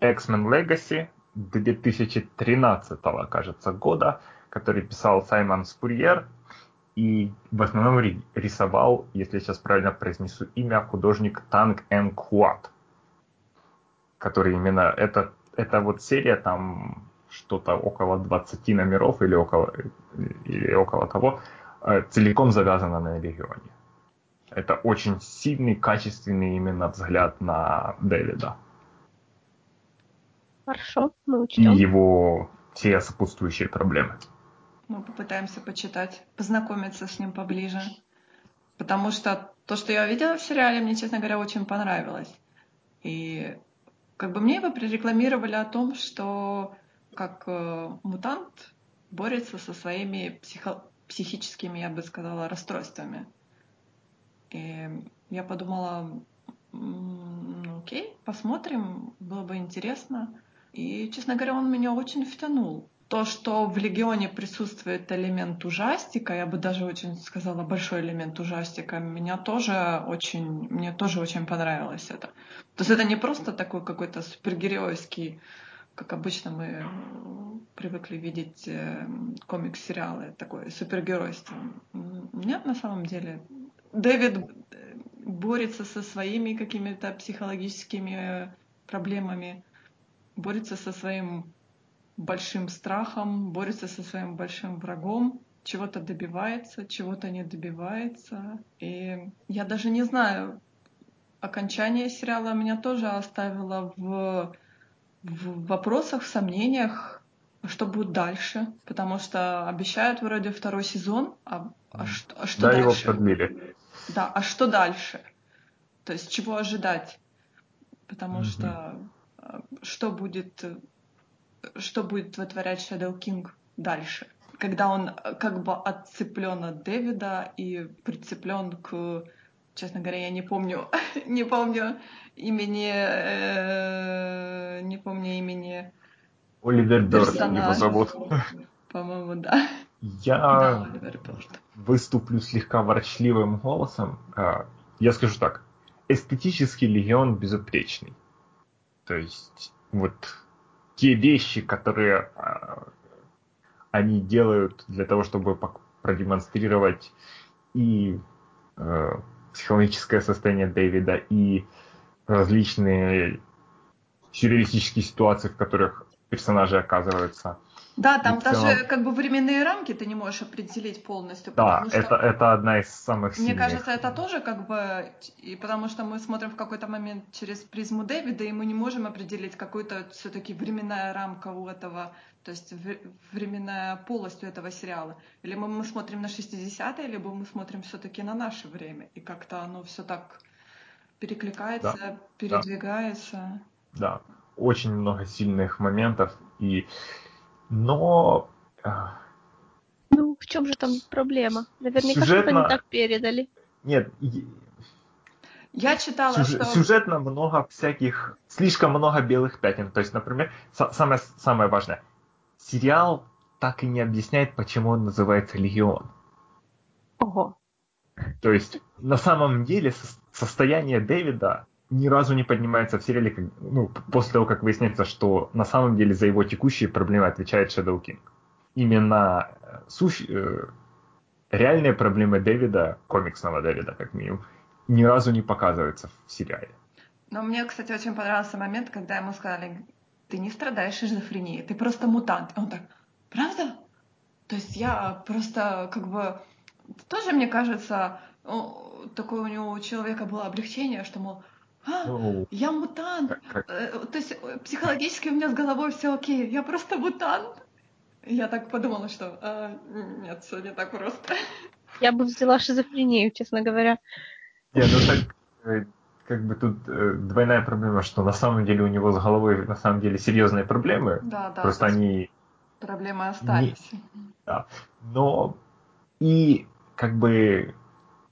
S2: X-Men Legacy 2013, кажется, года, который писал Саймон Спурьер и в основном рисовал, если я сейчас правильно произнесу имя, художник Танг Эн Куат который именно это, эта вот серия там что-то около 20 номеров или около, или около того, э, целиком завязана на Легионе. Это очень сильный, качественный именно взгляд на Дэвида.
S3: Хорошо, мы учтем.
S2: И его все сопутствующие проблемы.
S1: Мы попытаемся почитать, познакомиться с ним поближе. Потому что то, что я видела в сериале, мне, честно говоря, очень понравилось. И как бы мне его прорекламировали о том, что как э, мутант борется со своими психо- психическими, я бы сказала, расстройствами. И я подумала, ну окей, посмотрим, было бы интересно. И, честно говоря, он меня очень втянул. То, что в Легионе присутствует элемент ужастика, я бы даже очень сказала большой элемент ужастика, меня тоже очень, мне тоже очень понравилось это. То есть это не просто такой какой-то супергеройский, как обычно мы привыкли видеть э, комикс-сериалы, такое супергеройство. Нет, на самом деле. Дэвид э, борется со своими какими-то психологическими проблемами, борется со своим большим страхом, борется со своим большим врагом, чего-то добивается, чего-то не добивается. И я даже не знаю, окончание сериала меня тоже оставило в, в вопросах, в сомнениях, что будет дальше, потому что обещают вроде второй сезон, а, а, что, а что
S2: да,
S1: дальше?
S2: его продлили.
S1: Да, а что дальше? То есть чего ожидать? Потому mm-hmm. что э, что будет, что будет вытворять Shadow King дальше? Когда он э, как бы отцеплен от Дэвида и прицеплен к честно говоря, я не помню, не помню имени, э, не помню имени.
S2: Оливер Бёрд его зовут.
S1: По-моему, да.
S2: Я да, выступлю слегка ворчливым голосом. А, я скажу так. Эстетический легион безупречный. То есть вот те вещи, которые а, они делают для того, чтобы продемонстрировать и э, психологическое состояние Дэвида и различные сюрреалистические ситуации, в которых персонажи оказываются.
S1: Да, там целом... даже как бы временные рамки ты не можешь определить полностью.
S2: Да, что... это, это одна из самых
S1: сильных. Мне кажется, это тоже как бы... И потому что мы смотрим в какой-то момент через призму Дэвида, и мы не можем определить какую-то все-таки временная рамка у этого, то есть временная полость у этого сериала. Или мы, мы смотрим на 60-е, либо мы смотрим все-таки на наше время. И как-то оно все так перекликается, да, передвигается.
S2: Да. да, очень много сильных моментов. И но... А,
S3: ну, в чем же там проблема? Наверняка Сюжетно... что-то не так передали.
S2: Нет,
S1: я читала, Сюжет,
S2: что... Сюжетно много всяких... Слишком много белых пятен. То есть, например, самое, самое важное. Сериал так и не объясняет, почему он называется «Легион».
S3: Ого.
S2: То есть, на самом деле, состояние Дэвида ни разу не поднимается в сериале, как, ну, после того, как выясняется, что на самом деле за его текущие проблемы отвечает Shadow King. Именно э, сущ... Э, реальные проблемы Дэвида, комиксного Дэвида, как минимум, ни разу не показываются в сериале.
S1: Но мне, кстати, очень понравился момент, когда ему сказали, ты не страдаешь шизофренией, ты просто мутант. Он так, правда? То есть я просто как бы... Тоже, мне кажется, такое у него у человека было облегчение, что, мол, а, ну, я мутант. Э, то есть э, психологически у меня с головой все окей, я просто мутант. Я так подумала, что а, нет, все не так просто.
S3: Я бы взяла шизофрению, честно говоря.
S2: Не, ну так, э, как бы тут двойная проблема, что на самом деле у него с головой на самом деле серьезные проблемы.
S1: Да, да.
S2: Просто они...
S1: Проблемы остались. Не...
S2: Да. Но и как бы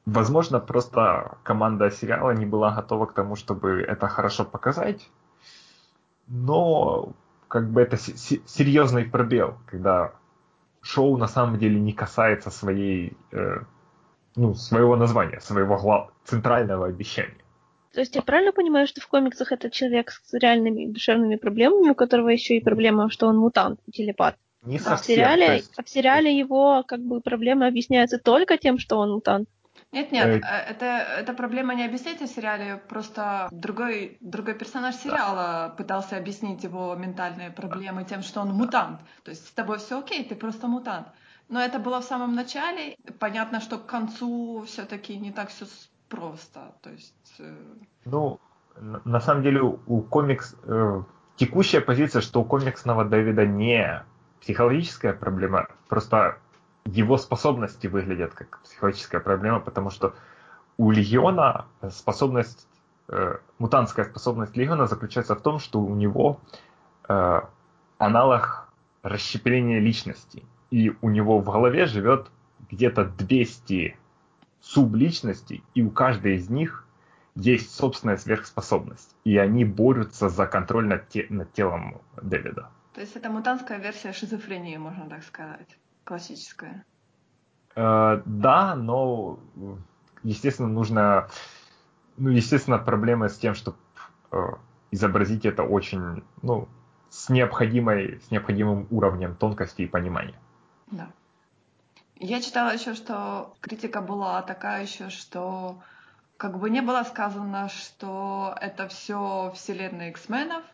S2: Возможно, просто команда сериала не была готова к тому, чтобы это хорошо показать. Но как бы это серьезный пробел, когда шоу на самом деле не касается своей, э, ну, своего названия, своего глав... центрального обещания.
S3: То есть я правильно понимаю, что в комиксах этот человек с реальными душевными проблемами, у которого еще и проблема, что он мутант, телепат?
S2: Не
S3: совсем. А в сериале, есть... а в сериале его как бы проблемы объясняются только тем, что он мутант.
S1: Нет, нет, э, э... это, это проблема не объяснять в сериале, просто другой, другой персонаж сериала да. пытался объяснить его ментальные проблемы тем, что он мутант. То есть с тобой все окей, ты просто мутант. Но это было в самом начале. Понятно, что к концу все-таки не так все просто. То есть... Э,
S2: ну, на самом деле у комикс... Э, текущая позиция, что у комиксного Дэвида не психологическая проблема, просто его способности выглядят как психологическая проблема, потому что у Легиона способность, э, мутантская способность Легиона заключается в том, что у него э, аналог расщепления личности. И у него в голове живет где-то 200 субличностей, и у каждой из них есть собственная сверхспособность. И они борются за контроль над, те, над телом Дэвида.
S1: То есть это мутантская версия шизофрении, можно так сказать, классическая.
S2: Э, да, но, естественно, нужно... Ну, естественно, проблемы с тем, чтобы э, изобразить это очень, ну, с необходимой, с необходимым уровнем тонкости и понимания.
S1: Да. Я читала еще, что критика была такая еще, что как бы не было сказано, что это все вселенная X-менов,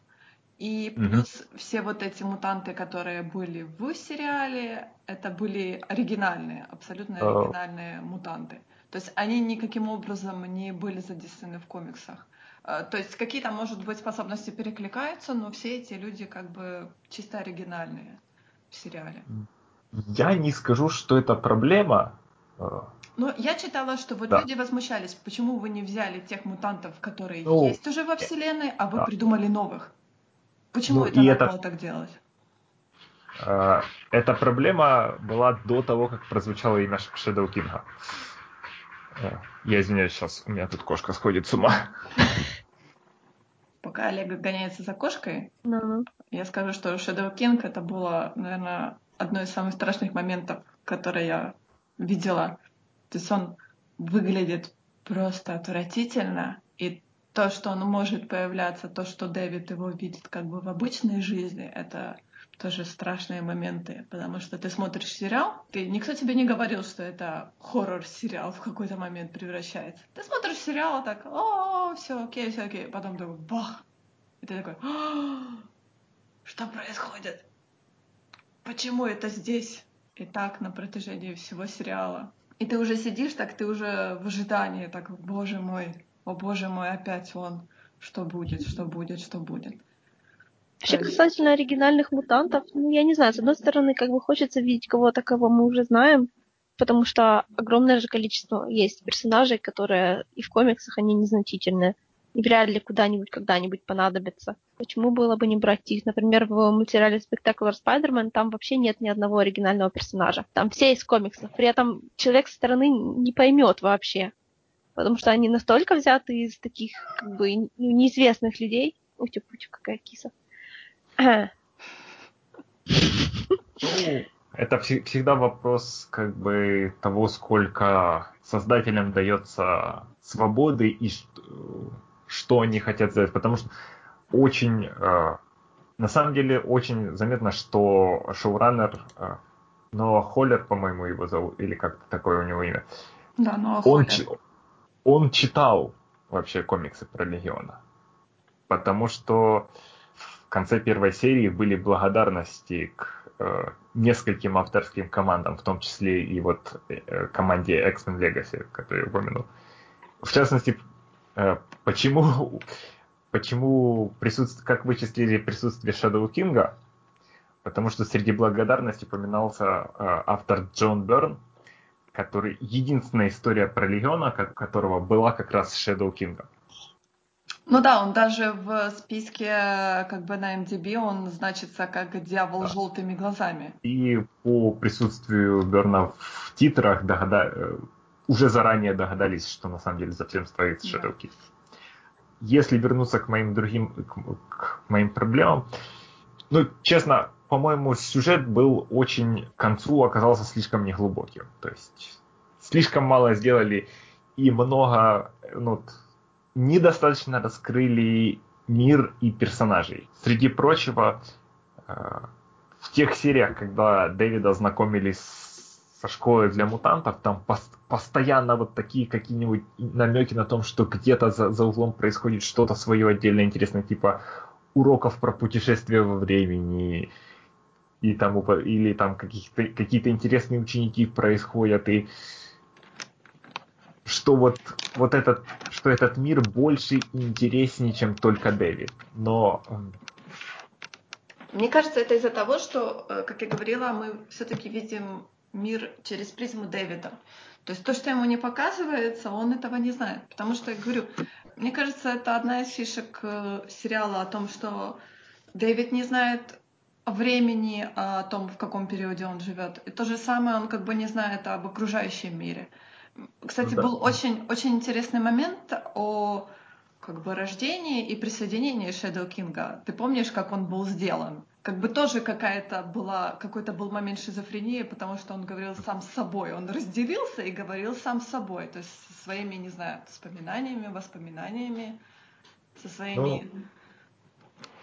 S1: и плюс mm-hmm. все вот эти мутанты, которые были в сериале, это были оригинальные, абсолютно оригинальные uh. мутанты. То есть они никаким образом не были задействованы в комиксах. Э, то есть какие-то, может быть, способности перекликаются, но все эти люди как бы чисто оригинальные в сериале.
S2: Я не скажу, что это проблема.
S1: Э, но я читала, что вот да. люди возмущались, почему вы не взяли тех мутантов, которые ну, есть уже во Вселенной, а вы да. придумали новых. Почему ну, это надо это... было так делать?
S2: Uh, эта проблема была до того, как прозвучало имя Shadow King. Uh, я извиняюсь, сейчас у меня тут кошка сходит с ума.
S1: Пока Олег гоняется за кошкой,
S3: uh-huh.
S1: я скажу, что Shadow King это было, наверное, одно из самых страшных моментов, которые я видела. То есть он выглядит просто отвратительно, и то, что он может появляться, то, что Дэвид его видит как бы в обычной жизни, это тоже страшные моменты, потому что ты смотришь сериал, ты никто тебе не говорил, что это хоррор-сериал в какой-то момент превращается. Ты смотришь сериал, а так, о, все окей, все окей, потом такой, бах, и ты такой, что происходит? Почему это здесь? И так на протяжении всего сериала. И ты уже сидишь так, ты уже в ожидании, так, боже мой, о боже мой, опять он. Что будет, что будет, что будет.
S3: Вообще, касательно оригинальных мутантов, ну, я не знаю, с одной стороны, как бы хочется видеть кого-то, кого мы уже знаем, потому что огромное же количество есть персонажей, которые и в комиксах они незначительные, и вряд ли куда-нибудь когда-нибудь понадобятся. Почему было бы не брать их? Например, в мультсериале Spectacular Spider-Man там вообще нет ни одного оригинального персонажа. Там все из комиксов. При этом человек со стороны не поймет вообще, потому что они настолько взяты из таких как бы ну, неизвестных людей. Утю-путю, какая киса.
S2: Ну, это всегда вопрос как бы того, сколько создателям дается свободы и что они хотят сделать. Потому что очень, э, на самом деле, очень заметно, что шоураннер э, Ноа Холлер, по-моему, его зовут, или как-то такое у него имя.
S1: Да, Ноа Холлер
S2: он читал вообще комиксы про Легиона. Потому что в конце первой серии были благодарности к э, нескольким авторским командам, в том числе и вот э, команде X-Men Legacy, которую я упомянул. В частности, э, почему, почему присутствие, как вычислили присутствие Shadow Кинга? Потому что среди благодарности упоминался э, автор Джон Берн, который единственная история про Легиона, которого была как раз Shadow King.
S1: Ну да, он даже в списке как бы на MDB он значится как дьявол да. с желтыми глазами.
S2: И по присутствию Берна в титрах догада... Э, уже заранее догадались, что на самом деле за всем стоит Shadow King. Если вернуться к моим другим, к, к моим проблемам, ну, честно, по-моему, сюжет был очень к концу оказался слишком неглубоким. То есть слишком мало сделали и много, ну, недостаточно раскрыли мир и персонажей. Среди прочего, э, в тех сериях, когда Дэвида знакомились со школы для мутантов, там пос- постоянно вот такие какие-нибудь намеки на том, что где-то за, за углом происходит что-то свое отдельно интересное, типа уроков про путешествие во времени, и там, или там каких-то, какие-то интересные ученики происходят, и что вот, вот этот, что этот мир больше и интереснее, чем только Дэвид. Но
S1: мне кажется, это из-за того, что, э, как я говорила, мы все-таки видим мир через призму Дэвида. То есть то, что ему не показывается, он этого не знает. Потому что, я говорю, мне кажется, это одна из фишек э, сериала о том, что Дэвид не знает времени, о том, в каком периоде он живет. И то же самое он как бы не знает об окружающем мире. Кстати, да. был очень, очень интересный момент о как бы рождении и присоединении Shadow Кинга. Ты помнишь, как он был сделан? Как бы тоже какая-то была, какой-то был момент шизофрении, потому что он говорил сам с собой. Он разделился и говорил сам с собой. То есть со своими, не знаю, воспоминаниями, воспоминаниями, со своими... Ну,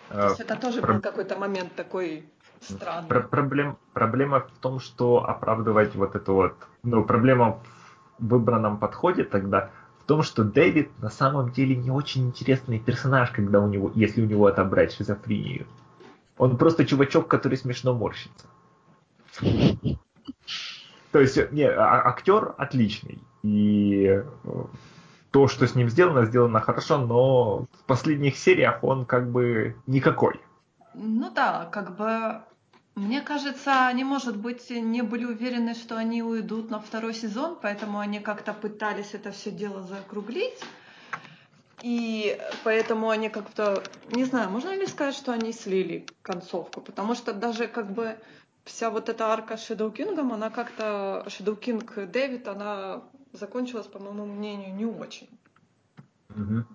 S1: то есть это тоже про... был какой-то момент такой странный.
S2: Про проблем... Проблема в том, что оправдывать вот эту вот... Ну, проблема в выбранном подходе тогда том, что Дэвид на самом деле не очень интересный персонаж, когда у него, если у него отобрать шизофрению. Он просто чувачок, который смешно морщится. То есть, не, а, актер отличный. И э, то, что с ним сделано, сделано хорошо, но в последних сериях он как бы никакой.
S1: Ну да, как бы мне кажется, они, может быть, не были уверены, что они уйдут на второй сезон, поэтому они как-то пытались это все дело закруглить. И поэтому они как-то, не знаю, можно ли сказать, что они слили концовку, потому что даже как бы вся вот эта арка Shadow Kingом, она как-то, Shadow King Дэвид, она закончилась, по моему мнению, не очень.
S2: Угу.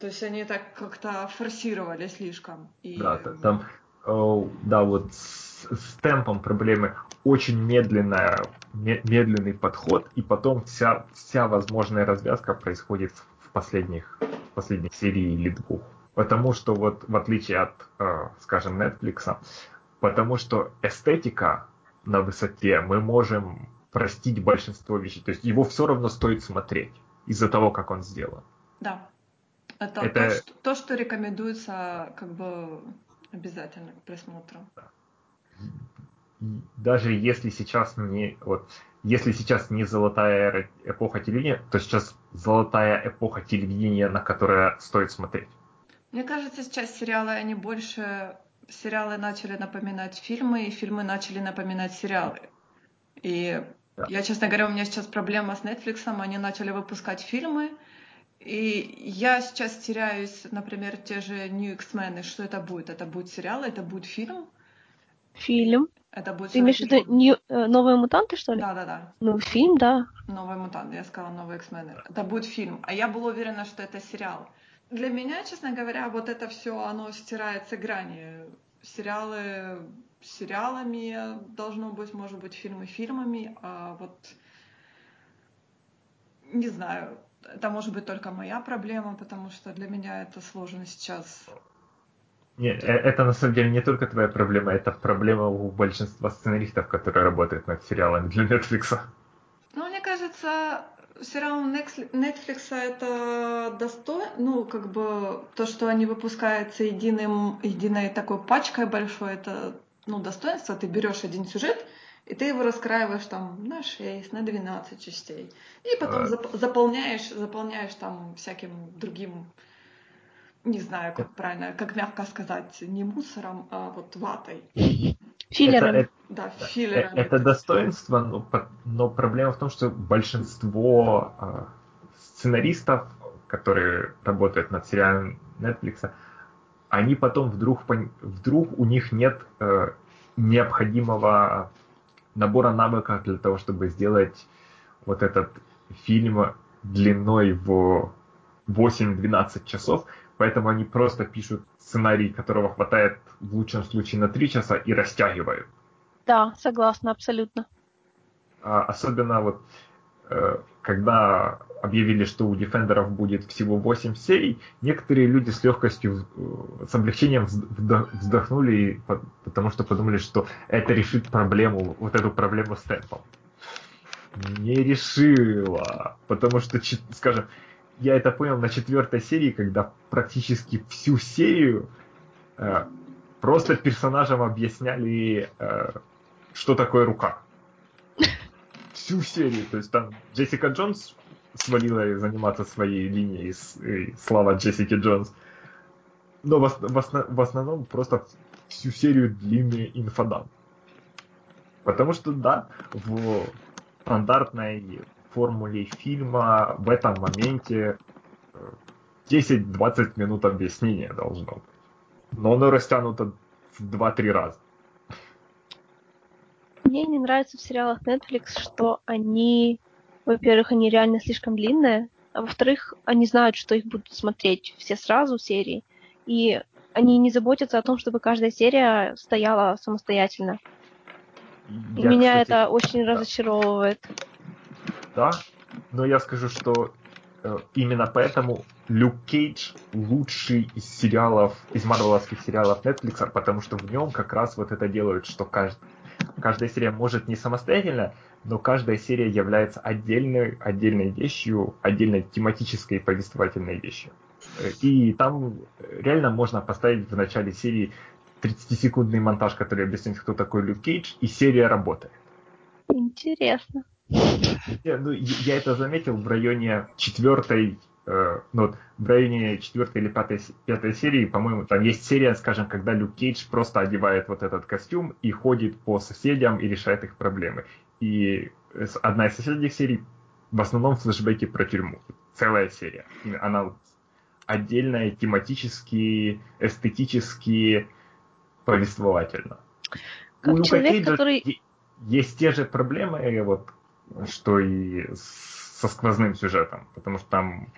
S1: То есть они так как-то форсировали слишком.
S2: И... Да, там, да, вот с, с темпом проблемы очень медленная, медленный подход, и потом вся, вся возможная развязка происходит в последних, в последних серии или двух. Потому что вот в отличие от, э, скажем, Netflix, потому что эстетика на высоте мы можем простить большинство вещей. То есть его все равно стоит смотреть из-за того, как он сделан.
S1: Да. Это, Это... То, что, то, что рекомендуется как бы Обязательно к просмотру.
S2: Даже если сейчас не вот если сейчас не золотая эпоха телевидения, то сейчас золотая эпоха телевидения, на которое стоит смотреть.
S1: Мне кажется, сейчас сериалы, они больше... Сериалы начали напоминать фильмы, и фильмы начали напоминать сериалы. И да. я, честно говоря, у меня сейчас проблема с Netflix, они начали выпускать фильмы, и я сейчас теряюсь, например, те же New X-Men, что это будет? Это будет сериал, это будет фильм?
S3: Фильм.
S1: Это будет
S3: Ты имеешь в виду New... Э, новые мутанты, что ли?
S1: Да, да, да.
S3: Ну, фильм, да.
S1: Новые мутанты, я сказала новые X-Men. Это будет фильм. А я была уверена, что это сериал. Для меня, честно говоря, вот это все, оно стирается грани. Сериалы сериалами должно быть, может быть, фильмы фильмами, а вот не знаю, это может быть только моя проблема, потому что для меня это сложно сейчас.
S2: Нет, э, это на самом деле не только твоя проблема, это проблема у большинства сценаристов, которые работают над сериалами для Netflix.
S1: Ну, мне кажется, сериал Netflix это достойно, ну, как бы то, что они выпускаются единым, единой такой пачкой большой, это, ну, достоинство. Ты берешь один сюжет, и ты его раскраиваешь там на 6, на 12 частей. И потом зап- заполняешь, заполняешь там всяким другим, не знаю, как правильно, как мягко сказать, не мусором, а вот ватой.
S3: Филлерами. Это,
S1: да, филлерами.
S2: Это, это достоинство, но, но проблема в том, что большинство э, сценаристов, которые работают над сериалом Netflix, они потом вдруг, вдруг у них нет э, необходимого набора навыков для того, чтобы сделать вот этот фильм длиной в 8-12 часов, поэтому они просто пишут сценарий, которого хватает в лучшем случае на 3 часа и растягивают.
S3: Да, согласна, абсолютно.
S2: А, особенно вот э, когда объявили, что у Дефендеров будет всего 8 серий, некоторые люди с легкостью, э, с облегчением вздохнули, потому что подумали, что это решит проблему, вот эту проблему с темпом. Не решила. Потому что, скажем, я это понял на четвертой серии, когда практически всю серию э, просто персонажам объясняли, э, что такое рука. Всю серию. То есть там Джессика Джонс свалила заниматься своей линией, и слава Джессики Джонс. Но в, в, в основном просто всю серию длинный инфодам. Потому что, да, в стандартной формуле фильма в этом моменте 10-20 э, минут объяснения должно быть. Но оно растянуто в 2-3 раза.
S3: Мне не нравится в сериалах Netflix, что они, во-первых, они реально слишком длинные, а во-вторых, они знают, что их будут смотреть все сразу серии, и они не заботятся о том, чтобы каждая серия стояла самостоятельно. Я, Меня кстати, это очень да. разочаровывает.
S2: Да, но я скажу, что э, именно поэтому Люк Кейдж лучший из сериалов, из марвеловских сериалов Netflix, потому что в нем как раз вот это делают, что кажд... каждая серия может не самостоятельно, но каждая серия является отдельной, отдельной вещью, отдельной тематической повествовательной вещью. Э, и там реально можно поставить в начале серии 30-секундный монтаж, который объясняет, кто такой Люк Кейдж, и серия работает.
S3: Интересно.
S2: Я, ну, я это заметил в районе четвертой, э, ну, в районе четвертой или пятой, пятой серии, по-моему, там есть серия, скажем, когда Люк Кейдж просто одевает вот этот костюм и ходит по соседям и решает их проблемы. И одна из соседних серий в основном флешбеки про тюрьму. Целая серия. Она отдельная, тематически, эстетически, повествовательно.
S3: Как У человек, Кейджа который...
S2: есть те же проблемы, вот, что и со сквозным сюжетом, потому что там,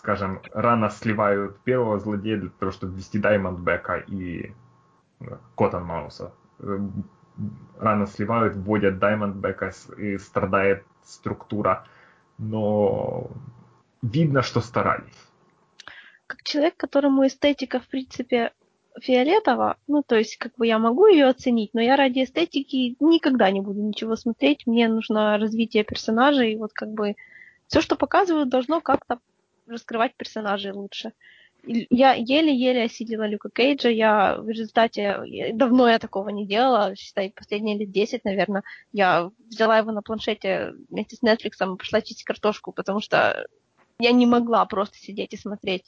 S2: скажем, рано сливают первого злодея для того, чтобы ввести Даймондбека и Коттон Мауса. Рано сливают, вводят Даймондбека и страдает структура, но видно, что старались.
S3: Как человек, которому эстетика, в принципе, фиолетово, ну, то есть, как бы я могу ее оценить, но я ради эстетики никогда не буду ничего смотреть, мне нужно развитие персонажей, вот как бы все, что показывают, должно как-то раскрывать персонажей лучше. Я еле-еле осилила Люка Кейджа, я в результате, давно я такого не делала, считай, последние лет 10, наверное, я взяла его на планшете вместе с Netflix и пошла чистить картошку, потому что я не могла просто сидеть и смотреть.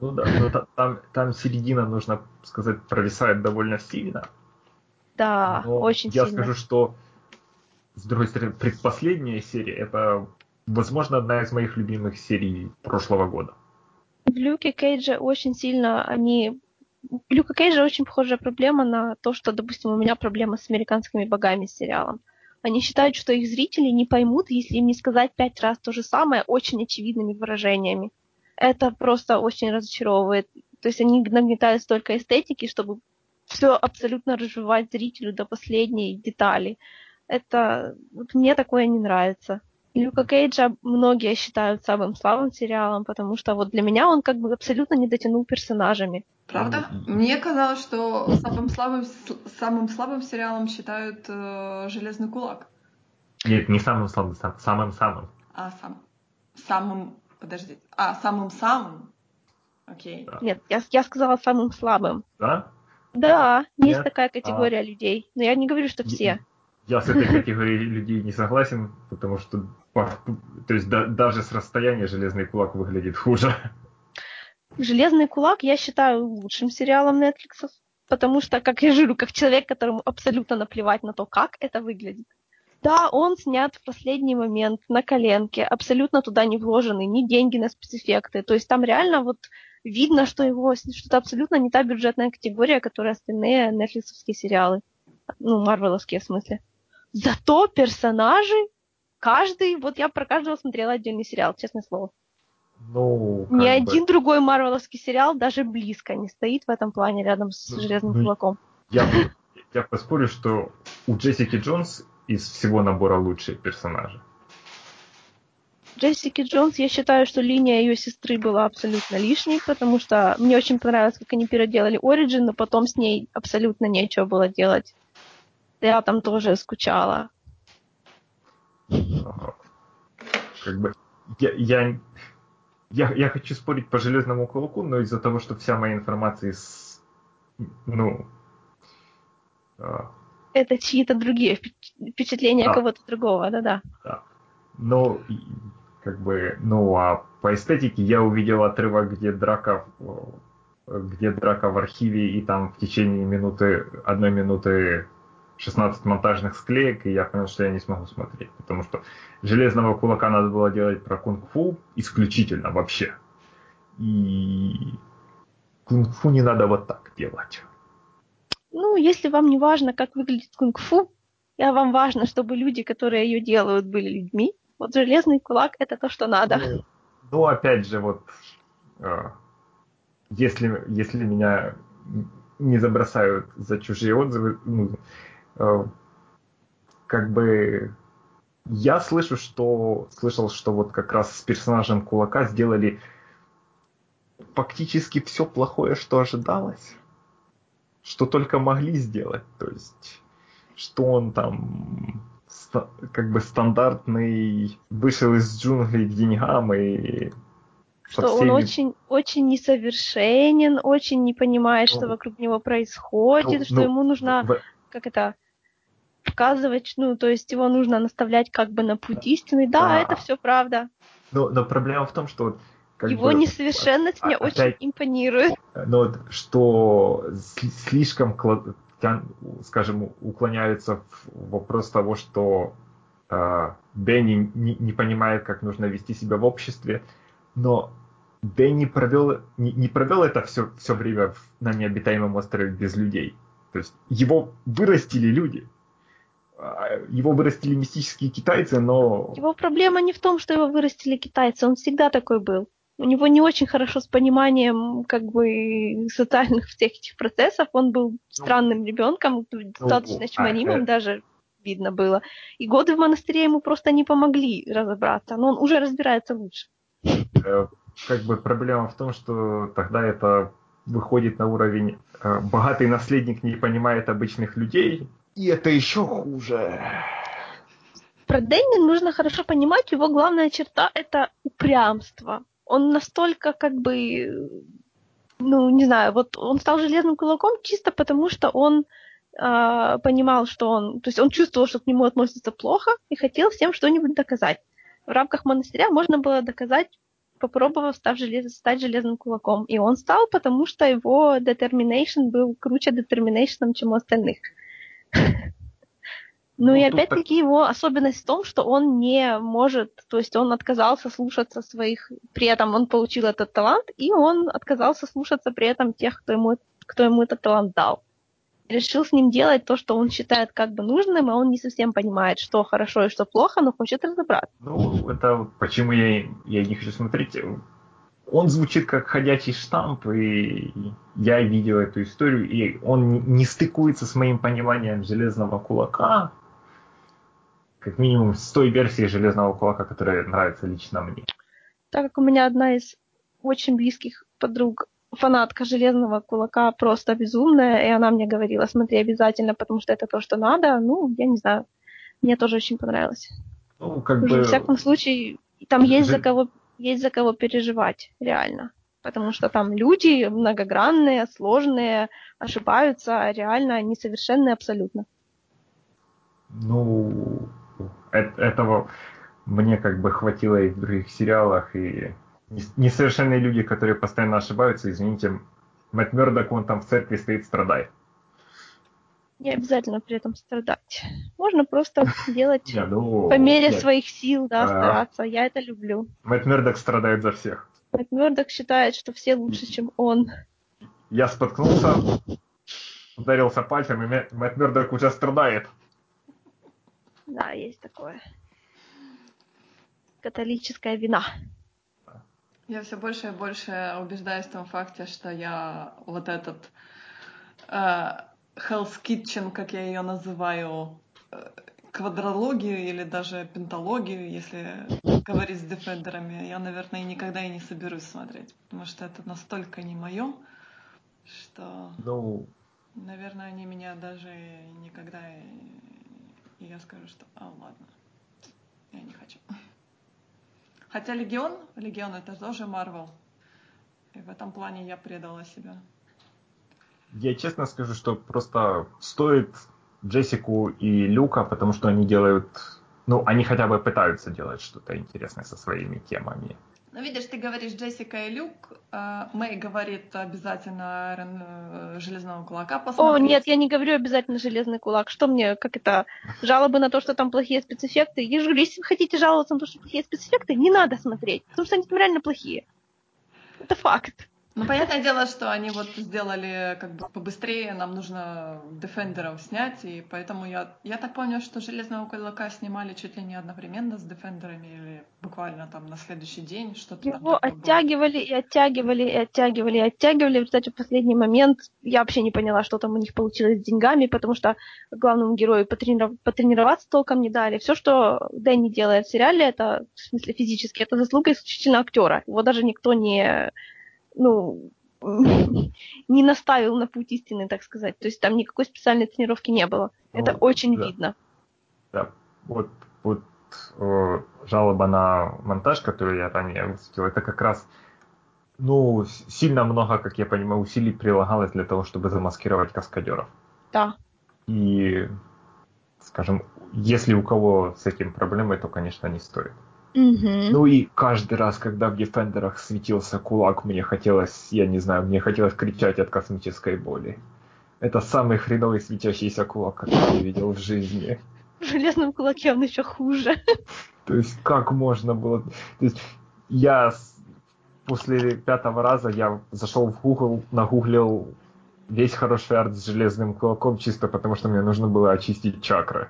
S2: Ну да, но там, там середина, нужно сказать, провисает довольно сильно.
S3: Да, но очень
S2: я
S3: сильно.
S2: Я скажу, что с другой стороны, предпоследняя серия это, возможно, одна из моих любимых серий прошлого года.
S3: В Люке Кейджа очень сильно они... Люка Кейджа очень похожая проблема на то, что, допустим, у меня проблема с американскими богами сериалом. Они считают, что их зрители не поймут, если им не сказать пять раз то же самое очень очевидными выражениями это просто очень разочаровывает. То есть они нагнетают столько эстетики, чтобы все абсолютно развивать зрителю до последней детали. Это вот мне такое не нравится. Люка Кейджа многие считают самым слабым сериалом, потому что вот для меня он как бы абсолютно не дотянул персонажами.
S1: Правда? Мне казалось, что самым слабым, самым слабым сериалом считают э, Железный кулак.
S2: Нет, не самым слабым, самым-самым.
S1: А, сам. Самым Подожди. А, самым-самым? Окей.
S3: Да. Нет, я, я сказала самым слабым.
S2: Да?
S3: Да, Нет? есть такая категория а... людей. Но я не говорю, что все.
S2: Я, я с этой категорией людей не согласен, потому что то есть да, даже с расстояния железный кулак выглядит хуже.
S3: Железный кулак я считаю лучшим сериалом Netflix, потому что, как я жиру, как человек, которому абсолютно наплевать на то, как это выглядит. Да, он снят в последний момент на коленке, абсолютно туда не вложены ни деньги на спецэффекты. То есть там реально вот видно, что его что это абсолютно не та бюджетная категория, которая остальные нетфликсовские сериалы. Ну, марвеловские в смысле. Зато персонажи, каждый, вот я про каждого смотрела отдельный сериал, честное слово.
S2: Ну,
S3: Ни бы... один другой марвеловский сериал даже близко не стоит в этом плане рядом с ну, Железным ну, кулаком.
S2: Я, я поспорю, что у Джессики Джонс из всего набора лучшие персонажи.
S3: Джессики Джонс, я считаю, что линия ее сестры была абсолютно лишней, потому что мне очень понравилось, как они переделали Ориджин, но потом с ней абсолютно нечего было делать. Я там тоже скучала.
S2: Как бы я, я, я, я хочу спорить по железному кулаку, но из-за того, что вся моя информация из, ну,
S3: а, это чьи-то другие впечатления да. кого-то другого, да-да.
S2: Да. Но как бы, ну, а по эстетике я увидел отрывок, где драка, где драка в архиве, и там в течение минуты, одной минуты 16 монтажных склеек, и я понял, что я не смогу смотреть, потому что железного кулака надо было делать про кунг-фу исключительно вообще. И кунг-фу не надо вот так делать.
S3: Ну, если вам не важно, как выглядит кунг-фу, а вам важно, чтобы люди, которые ее делают, были людьми, вот железный кулак это то, что надо.
S2: Ну, ну опять же, вот э, если, если меня не забросают за чужие отзывы, ну, как бы я слышу, что слышал, что вот как раз с персонажем кулака сделали фактически все плохое, что ожидалось, что только могли сделать, то есть что он там как бы стандартный вышел из джунглей к деньгам и
S3: что всеми... он очень, очень несовершенен, очень не понимает, ну, что вокруг него происходит, ну, что ну, ему нужно, в... как это, показывать, ну, то есть его нужно наставлять как бы на путь истины. Да, а, это все правда.
S2: Но, но проблема в том, что
S3: как его бы, несовершенность а, мне опять, очень импонирует.
S2: Но вот, что слишком скажем, уклоняются в вопрос того, что э, Дэнни не, не понимает, как нужно вести себя в обществе, но Дэнни провел, не, не провел это все, все время на необитаемом острове без людей. То есть его вырастили люди. А, его вырастили мистические китайцы, но...
S3: Его проблема не в том, что его вырастили китайцы, он всегда такой был у него не очень хорошо с пониманием как бы социальных всех этих процессов. Он был ну, странным ребенком, достаточно ну, чманимым а, даже видно было. И годы в монастыре ему просто не помогли разобраться, но он уже разбирается лучше.
S2: Э, как бы проблема в том, что тогда это выходит на уровень э, богатый наследник не понимает обычных людей, и это еще хуже.
S3: Про Дэнни нужно хорошо понимать, его главная черта – это упрямство он настолько как бы, ну, не знаю, вот он стал железным кулаком чисто потому, что он э, понимал, что он, то есть он чувствовал, что к нему относятся плохо и хотел всем что-нибудь доказать. В рамках монастыря можно было доказать, попробовав став желез, стать железным кулаком. И он стал, потому что его determination был круче determination, чем у остальных. Ну, ну и опять-таки его особенность в том, что он не может, то есть он отказался слушаться своих, при этом он получил этот талант, и он отказался слушаться при этом тех, кто ему, кто ему этот талант дал. Решил с ним делать то, что он считает как бы нужным, и он не совсем понимает, что хорошо и что плохо, но хочет разобраться.
S2: Ну, это почему я, я не хочу смотреть. Он звучит как ходячий штамп, и я видел эту историю, и он не стыкуется с моим пониманием железного кулака, как минимум с той версией железного кулака, которая нравится лично мне.
S3: Так как у меня одна из очень близких подруг фанатка железного кулака просто безумная, и она мне говорила, смотри обязательно, потому что это то, что надо. Ну, я не знаю. Мне тоже очень понравилось.
S2: Ну, как Уже,
S3: бы... В всяком случае, там есть за кого есть за кого переживать, реально. Потому что там люди многогранные, сложные, ошибаются, реально несовершенные абсолютно.
S2: Ну, этого мне как бы хватило и в других сериалах, и несовершенные люди, которые постоянно ошибаются, извините, Мэтт Мёрдок, он там в церкви стоит, страдает.
S3: Не обязательно при этом страдать. Можно просто делать ну, по мере своих сил, да, а. стараться. Я это люблю.
S2: Мэтт Мёрдок страдает за всех.
S3: Мэтт Мёрдок считает, что все лучше, чем он.
S2: Я споткнулся, ударился пальцем, и Мэтт Мёрдок уже страдает.
S3: Да, есть такое. Католическая вина.
S1: Я все больше и больше убеждаюсь в том факте, что я вот этот э, Hell's Kitchen, как я ее называю, э, квадрологию или даже пентологию, если говорить с дефендерами, я, наверное, никогда и не соберусь смотреть, потому что это настолько не мое, что,
S2: ну,
S1: наверное, они меня даже никогда и я скажу, что, а, ладно, я не хочу. Хотя Легион, Легион это тоже Марвел. И в этом плане я предала себя.
S2: Я честно скажу, что просто стоит Джессику и Люка, потому что они делают, ну, они хотя бы пытаются делать что-то интересное со своими темами.
S1: Ну, видишь, ты говоришь Джессика и Люк, а Мэй говорит обязательно э, Железного Кулака посмотреть.
S3: О, нет, я не говорю обязательно Железный Кулак. Что мне, как это, жалобы на то, что там плохие спецэффекты? Я же говорю, если вы хотите жаловаться на то, что плохие спецэффекты, не надо смотреть, потому что они там реально плохие. Это факт.
S1: Ну, понятное дело, что они вот сделали как бы побыстрее, нам нужно Дефендеров снять, и поэтому я, я так понял, что Железного Кулака снимали чуть ли не одновременно с Дефендерами, или буквально там на следующий день, что-то
S3: Его оттягивали и оттягивали и оттягивали и оттягивали. В результате в последний момент я вообще не поняла, что там у них получилось с деньгами, потому что главному герою потрениров... потренироваться толком не дали. Все, что Дэнни делает в сериале, это, в смысле физически, это заслуга исключительно актера. Его даже никто не ну, не наставил на путь истины, так сказать. То есть там никакой специальной тренировки не было. Ну, Это очень
S2: да.
S3: видно.
S2: Да, вот, вот э, жалоба на монтаж, которую я ранее высветил, это как раз ну, сильно много, как я понимаю, усилий прилагалось для того, чтобы замаскировать каскадеров.
S3: Да.
S2: И, скажем, если у кого с этим проблемы, то, конечно, не стоит.
S3: Угу.
S2: Ну и каждый раз, когда в Дефендерах светился кулак, мне хотелось, я не знаю, мне хотелось кричать от космической боли. Это самый хреновый светящийся кулак, который я видел в жизни.
S3: В железном кулаке он еще хуже.
S2: То есть как можно было... То есть я после пятого раза я зашел в Google, нагуглил весь хороший арт с железным кулаком, чисто потому что мне нужно было очистить чакры.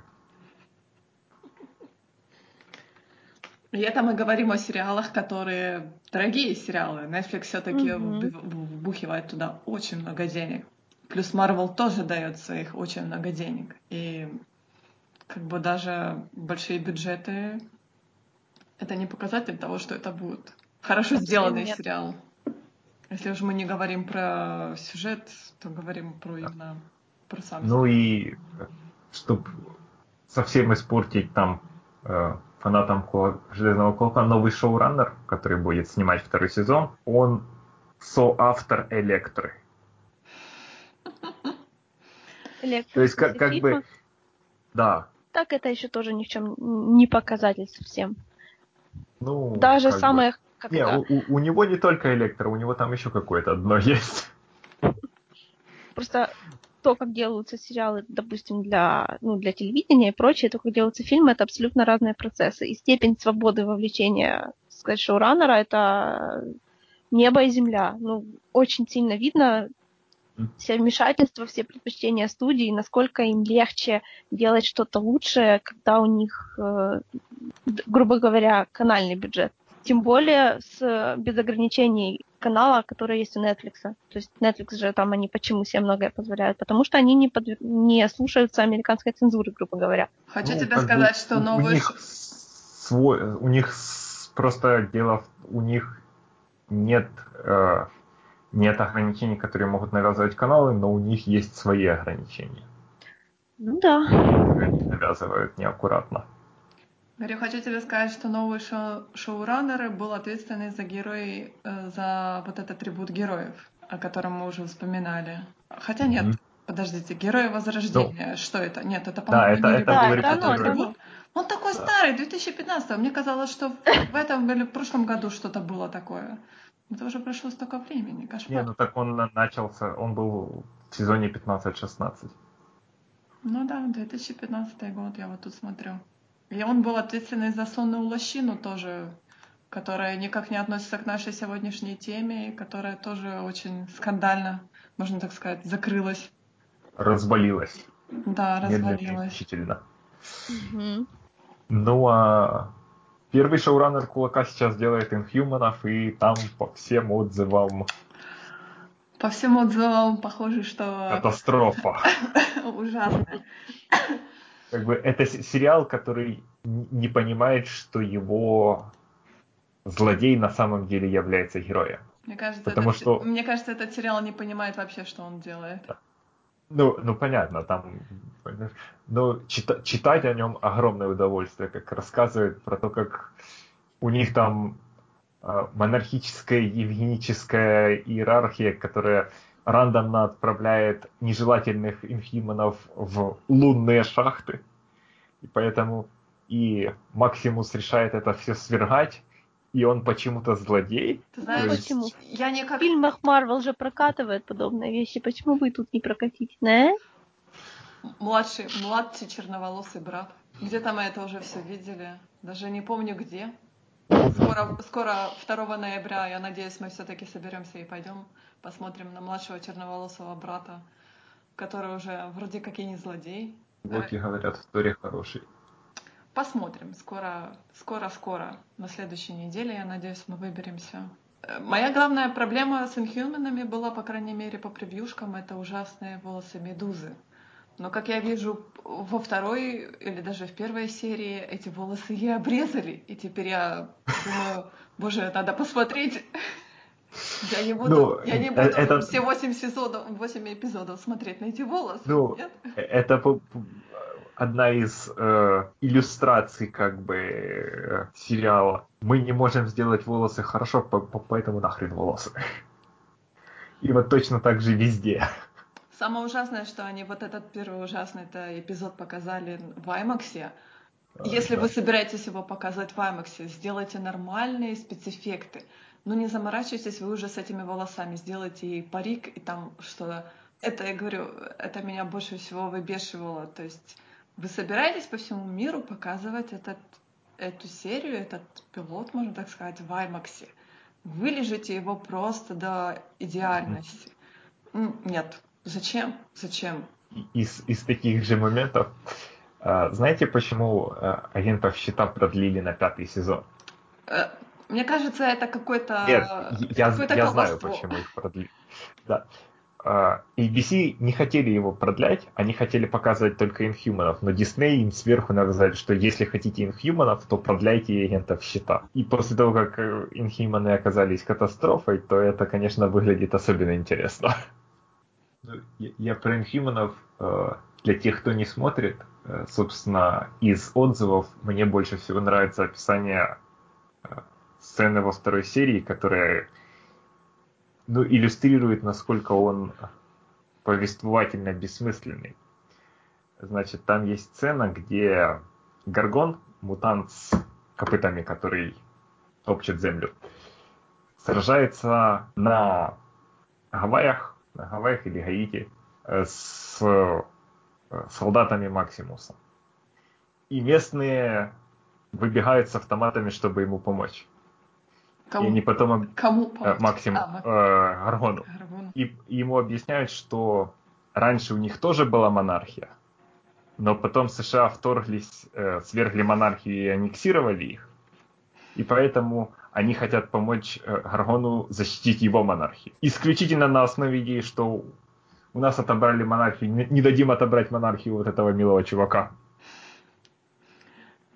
S1: И это мы говорим о сериалах, которые дорогие сериалы. Netflix все-таки mm-hmm. вбухивает туда очень много денег. Плюс Marvel тоже дает своих очень много денег. И как бы даже большие бюджеты это не показатель того, что это будет хорошо сделанный Нет. сериал. Если уж мы не говорим про сюжет, то говорим про именно про сам.
S2: Ну и чтобы совсем испортить там э, фанатам Железного Кулака новый шоураннер, который будет снимать второй сезон, он соавтор Электры.
S3: Электро
S2: То есть как, как бы... Да.
S3: Так это еще тоже ни в чем не показатель совсем.
S2: Ну,
S3: Даже самое...
S2: Бы... Как не, у, у, у него не только электро, у него там еще какое-то одно есть.
S3: Просто то, как делаются сериалы, допустим, для, ну, для телевидения и прочее, то, как делаются фильмы, это абсолютно разные процессы. И степень свободы вовлечения, сказать, шоураннера, это небо и земля. Ну, очень сильно видно все вмешательства, все предпочтения студии, насколько им легче делать что-то лучшее, когда у них, э, грубо говоря, канальный бюджет. Тем более с, без ограничений канала, который есть у Netflix. То есть Netflix же там они почему себе многое позволяют? Потому что они не, под... не слушаются американской цензуры, грубо говоря.
S1: Хочу ну, тебе сказать, бы, что новый...
S2: У них, свой, у них просто дело, у них нет, э, нет ограничений, которые могут навязывать каналы, но у них есть свои ограничения.
S3: Ну да.
S2: Они навязывают неаккуратно.
S1: Говорю, хочу тебе сказать, что новый шоу шоураннер был ответственный за герой, э, за вот этот трибут героев, о котором мы уже вспоминали. Хотя нет, mm-hmm. подождите, Герои Возрождения, no. что это? Нет, это,
S2: по-моему, да, это, это,
S3: да, это, оно, это оно.
S1: Он такой да. старый, 2015 Мне казалось, что в этом или в прошлом году что-то было такое. Это уже прошло столько времени, кошмар.
S2: Не, ну так он начался, он был в сезоне 15-16.
S1: Ну да, 2015 год, я вот тут смотрю. И он был ответственный за сонную лощину тоже, которая никак не относится к нашей сегодняшней теме, и которая тоже очень скандально, можно так сказать, закрылась.
S2: Развалилась.
S1: Да, развалилась.
S2: Медленно Ну а первый шоураннер Кулака сейчас делает инхьюманов, и там по всем отзывам
S1: по всем отзывам похоже, что...
S2: Катастрофа.
S1: Ужасно
S2: как бы это сериал, который не понимает, что его злодей на самом деле является героем.
S1: Мне кажется, Потому этот, что... мне кажется, этот сериал не понимает вообще, что он делает.
S2: Ну, ну понятно, там, но чита- читать о нем огромное удовольствие, как рассказывает про то, как у них там э, монархическая евгеническая иерархия, которая рандомно отправляет нежелательных инхиманов в лунные шахты. И поэтому и Максимус решает это все свергать, и он почему-то злодей.
S3: Ты знаешь, есть... почему? Я не как... В фильмах Марвел же прокатывает подобные вещи. Почему вы тут не прокатите, не?
S1: Младший, младший черноволосый брат. Где-то мы это уже все видели. Даже не помню где. Скоро, скоро 2 ноября, я надеюсь, мы все-таки соберемся и пойдем посмотрим на младшего черноволосого брата, который уже вроде как и не злодей.
S2: Локи говорят, история хороший.
S1: Посмотрим. Скоро, скоро, скоро. На следующей неделе, я надеюсь, мы выберемся. Э, моя главная проблема с инхьюманами была, по крайней мере, по превьюшкам, это ужасные волосы медузы. Но, как я вижу, во второй или даже в первой серии эти волосы ей обрезали. И теперь я думаю, боже, надо посмотреть. Я не буду, ну, я не буду это... все 8 сезонов, 8 эпизодов смотреть на эти волосы.
S2: Ну, нет? это одна из э, иллюстраций как бы э, сериала. Мы не можем сделать волосы хорошо, по по поэтому нахрен волосы. И вот точно так же везде.
S1: Самое ужасное, что они вот этот первый ужасный это эпизод показали в IMAX. Если да. вы собираетесь его показать в IMAX, сделайте нормальные спецэффекты. Ну не заморачивайтесь вы уже с этими волосами, сделайте ей парик и там что-то. Это, я говорю, это меня больше всего выбешивало. То есть вы собираетесь по всему миру показывать этот, эту серию, этот пилот, можно так сказать, в IMAX. Вылежите его просто до идеальности. Нет. Зачем? Зачем?
S2: Из, из таких же моментов. А, знаете, почему а, агентов щита продлили на пятый сезон?
S1: Э, мне кажется, это какой-то...
S2: Нет, я, какой я знаю, почему их продлили. Да. Uh, ABC не хотели его продлять, они хотели показывать только инхьюманов, но Дисней им сверху навязали, что если хотите инхьюманов, то продляйте агентов щита. И после того, как инхьюманы оказались катастрофой, то это, конечно, выглядит особенно интересно. Я про инхьюманов, э, для тех, кто не смотрит, э, собственно, из отзывов мне больше всего нравится описание э, сцены во второй серии, которая ну, иллюстрирует, насколько он повествовательно бессмысленный. Значит, там есть сцена, где Гаргон, мутант с копытами, который топчет землю, сражается на Гавайях, на Гавайях или Гаити э, с э, солдатами Максимуса. И местные выбегают с автоматами, чтобы ему помочь.
S1: Кому?
S2: И они потом...
S1: Кому
S2: э, Максим, а, э, Гаргону. Гаргону. И, и ему объясняют, что раньше у них тоже была монархия, но потом США вторглись, э, свергли монархию и аннексировали их. И поэтому они хотят помочь э, Гаргону защитить его монархию. Исключительно на основе идеи, что у нас отобрали монархию, не, дадим отобрать монархию вот этого милого чувака.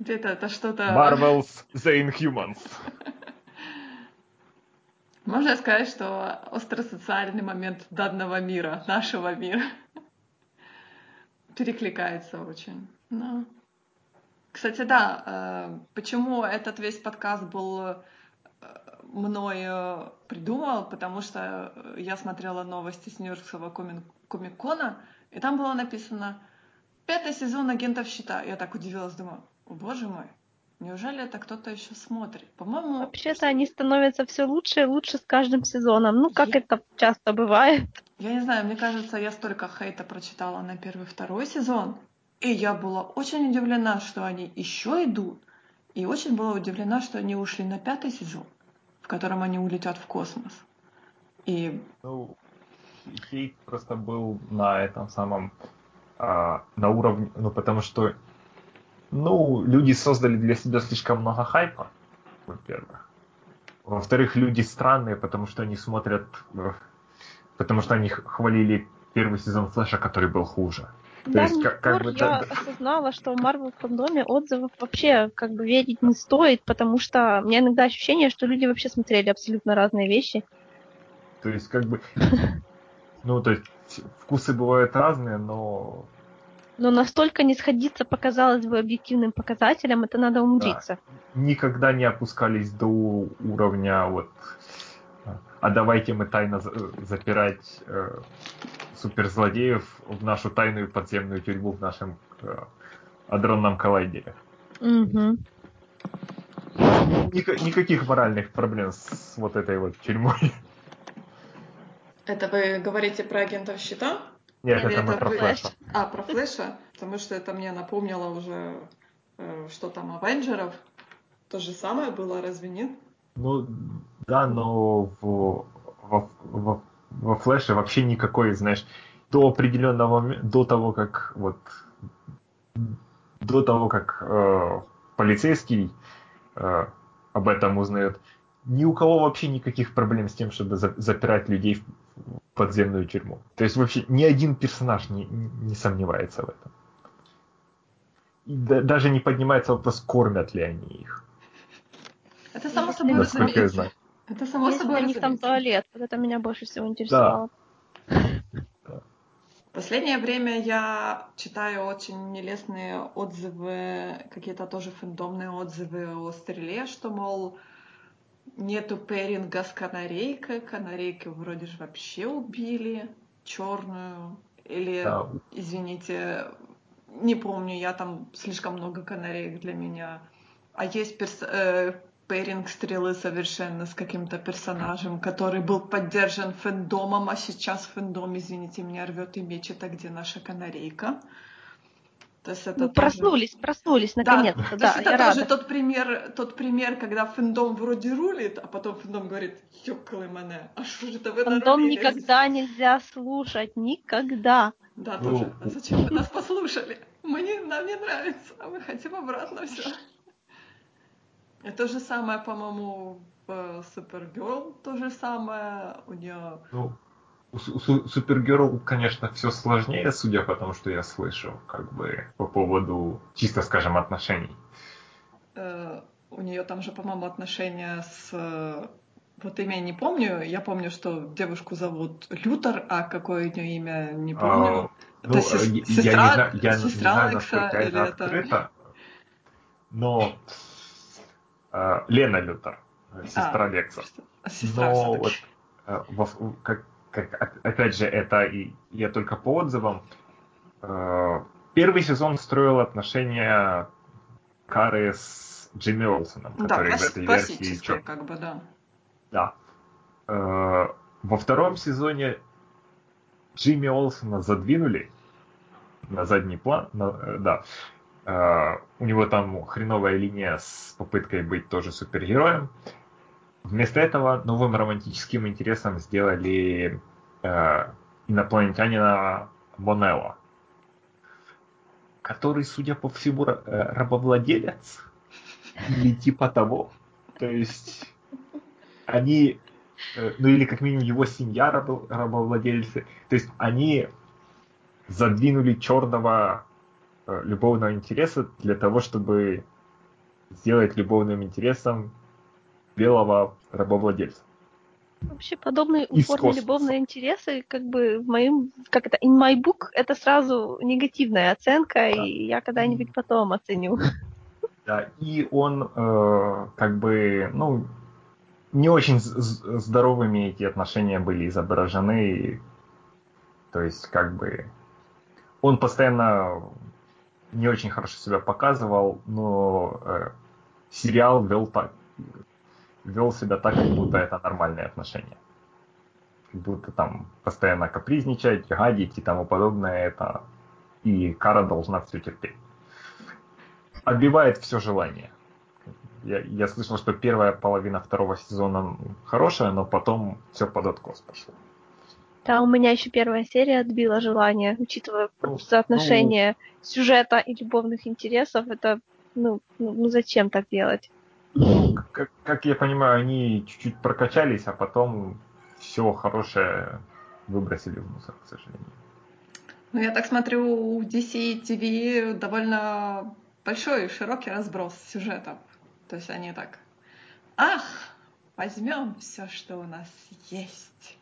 S1: Это, это что-то...
S2: Marvel's The Inhumans.
S1: Можно сказать, что остросоциальный момент данного мира, нашего мира, перекликается очень. Но... Кстати, да, э, почему этот весь подкаст был э, мной э, придумал, потому что я смотрела новости с Нью-Йоркского комик-кона, и там было написано «Пятый сезон агентов щита». Я так удивилась, думаю, боже мой, Неужели это кто-то еще смотрит? По-моему...
S3: Вообще-то они становятся все лучше и лучше с каждым сезоном. Ну, как я... это часто бывает.
S1: Я не знаю, мне кажется, я столько хейта прочитала на первый второй сезон. И я была очень удивлена, что они еще идут. И очень была удивлена, что они ушли на пятый сезон, в котором они улетят в космос. И...
S2: Ну, хейт просто был на этом самом... А, на уровне... Ну, потому что ну, люди создали для себя слишком много хайпа, во-первых. Во-вторых, люди странные, потому что они смотрят, э, потому что они хвалили первый сезон Флэша, который был хуже.
S3: Да, есть, как, как бы, я да, осознала, что в Marvel фандоме отзывов вообще как бы верить не стоит, потому что у меня иногда ощущение, что люди вообще смотрели абсолютно разные вещи.
S2: То есть, как бы, ну, то есть, вкусы бывают разные, но
S3: Но настолько не сходиться по, казалось бы, объективным показателям, это надо умудриться.
S2: Да. Никогда не опускались до уровня вот а давайте мы тайно запирать э, суперзлодеев в нашу тайную подземную тюрьму в нашем э, адронном коллайдере.
S3: Угу.
S2: Ник- никаких моральных проблем с вот этой вот тюрьмой.
S1: Это вы говорите про агентов щита?
S2: Нет, Или это, это мы про Флэша.
S1: А, про Флэша? Потому что это мне напомнило уже, э, что там Авенджеров. То же самое было, разве нет?
S2: Ну, да, но в, во, во, во флеше вообще никакой, знаешь, до определенного до того, как вот до того, как э, полицейский э, об этом узнает, ни у кого вообще никаких проблем с тем, чтобы за, запирать людей в подземную тюрьму. То есть вообще ни один персонаж не, не сомневается в этом. И да, даже не поднимается вопрос, кормят ли они их.
S1: Это само собой разумеется. Это само
S3: Если
S1: собой
S3: у них там туалет, вот это меня больше всего интересовало. Да.
S1: Последнее время я читаю очень нелестные отзывы, какие-то тоже фэндомные отзывы о стреле, что, мол, нету пэринга с канарейкой, канарейки вроде же вообще убили, черную, или, да. извините, не помню, я там слишком много канареек для меня. А есть перс э, пэринг стрелы совершенно с каким-то персонажем, который был поддержан фэндомом, а сейчас фэндом, извините меня, рвет и мечет, а где наша канарейка.
S3: То есть это ну, тоже... проснулись, проснулись наконец-то. Да,
S1: да, то есть это тоже тот пример, тот пример, когда фэндом вроде рулит, а потом фэндом говорит, ёкалы мене, а что же это вы
S3: Фэндом никогда нельзя слушать, никогда.
S1: Да, ну, тоже. А зачем вы нас послушали? Мне, нам не нравится, а мы хотим обратно все. И то же самое, по-моему, в Супергерл, то же самое у нее.
S2: Ну, у Супергерл, конечно, все сложнее, судя по тому, что я слышал, как бы по поводу, чисто скажем, отношений.
S1: Э, у нее там же, по-моему, отношения с вот имя не помню. Я помню, что девушку зовут Лютер, а какое у нее имя не помню. А,
S2: ну, это сестра, я не знаю, я сестра не знаю, насколько это открыто. Но э, Лена Лютер, сестра а, Лекса.
S1: Сестра Но вот,
S2: э, во, как, как, опять же, это и я только по отзывам. Э, первый сезон строил отношения Кары с Джимми Олсоном, который да, в этой версии...
S1: Чё... как бы, да.
S2: Да. Э, во втором сезоне Джимми Олсона задвинули на задний план, на, э, да, у него там хреновая линия с попыткой быть тоже супергероем. Вместо этого новым романтическим интересом сделали uh, инопланетянина Монелла, который, судя по всему, э, рабовладелец или типа того. То есть они, э, ну или как минимум его семья рабовладельцы. То есть они задвинули черного Э, любовного интереса для того, чтобы сделать любовным интересом белого рабовладельца.
S3: Вообще подобные упорные любовные интересы, как бы в моем, как это, in my book, это сразу негативная оценка, да. и я когда-нибудь потом оценю.
S2: Да, и он э, как бы, ну, не очень здоровыми эти отношения были изображены, то есть как бы он постоянно не очень хорошо себя показывал, но э, сериал вел так, вел себя так, как будто это нормальные отношения. Как будто там постоянно капризничать, гадить и тому подобное, это и Кара должна все терпеть. Отбивает все желание. Я, я слышал, что первая половина второго сезона хорошая, но потом все под откос пошло.
S3: Да, у меня еще первая серия отбила желание, учитывая ну, соотношение ну, сюжета и любовных интересов. Это, ну, ну, ну зачем так делать?
S2: Ну, как, как я понимаю, они чуть-чуть прокачались, а потом все хорошее выбросили в мусор, к сожалению.
S1: Ну, я так смотрю, у DC TV довольно большой и широкий разброс сюжетов. То есть они так, ах, возьмем все, что у нас есть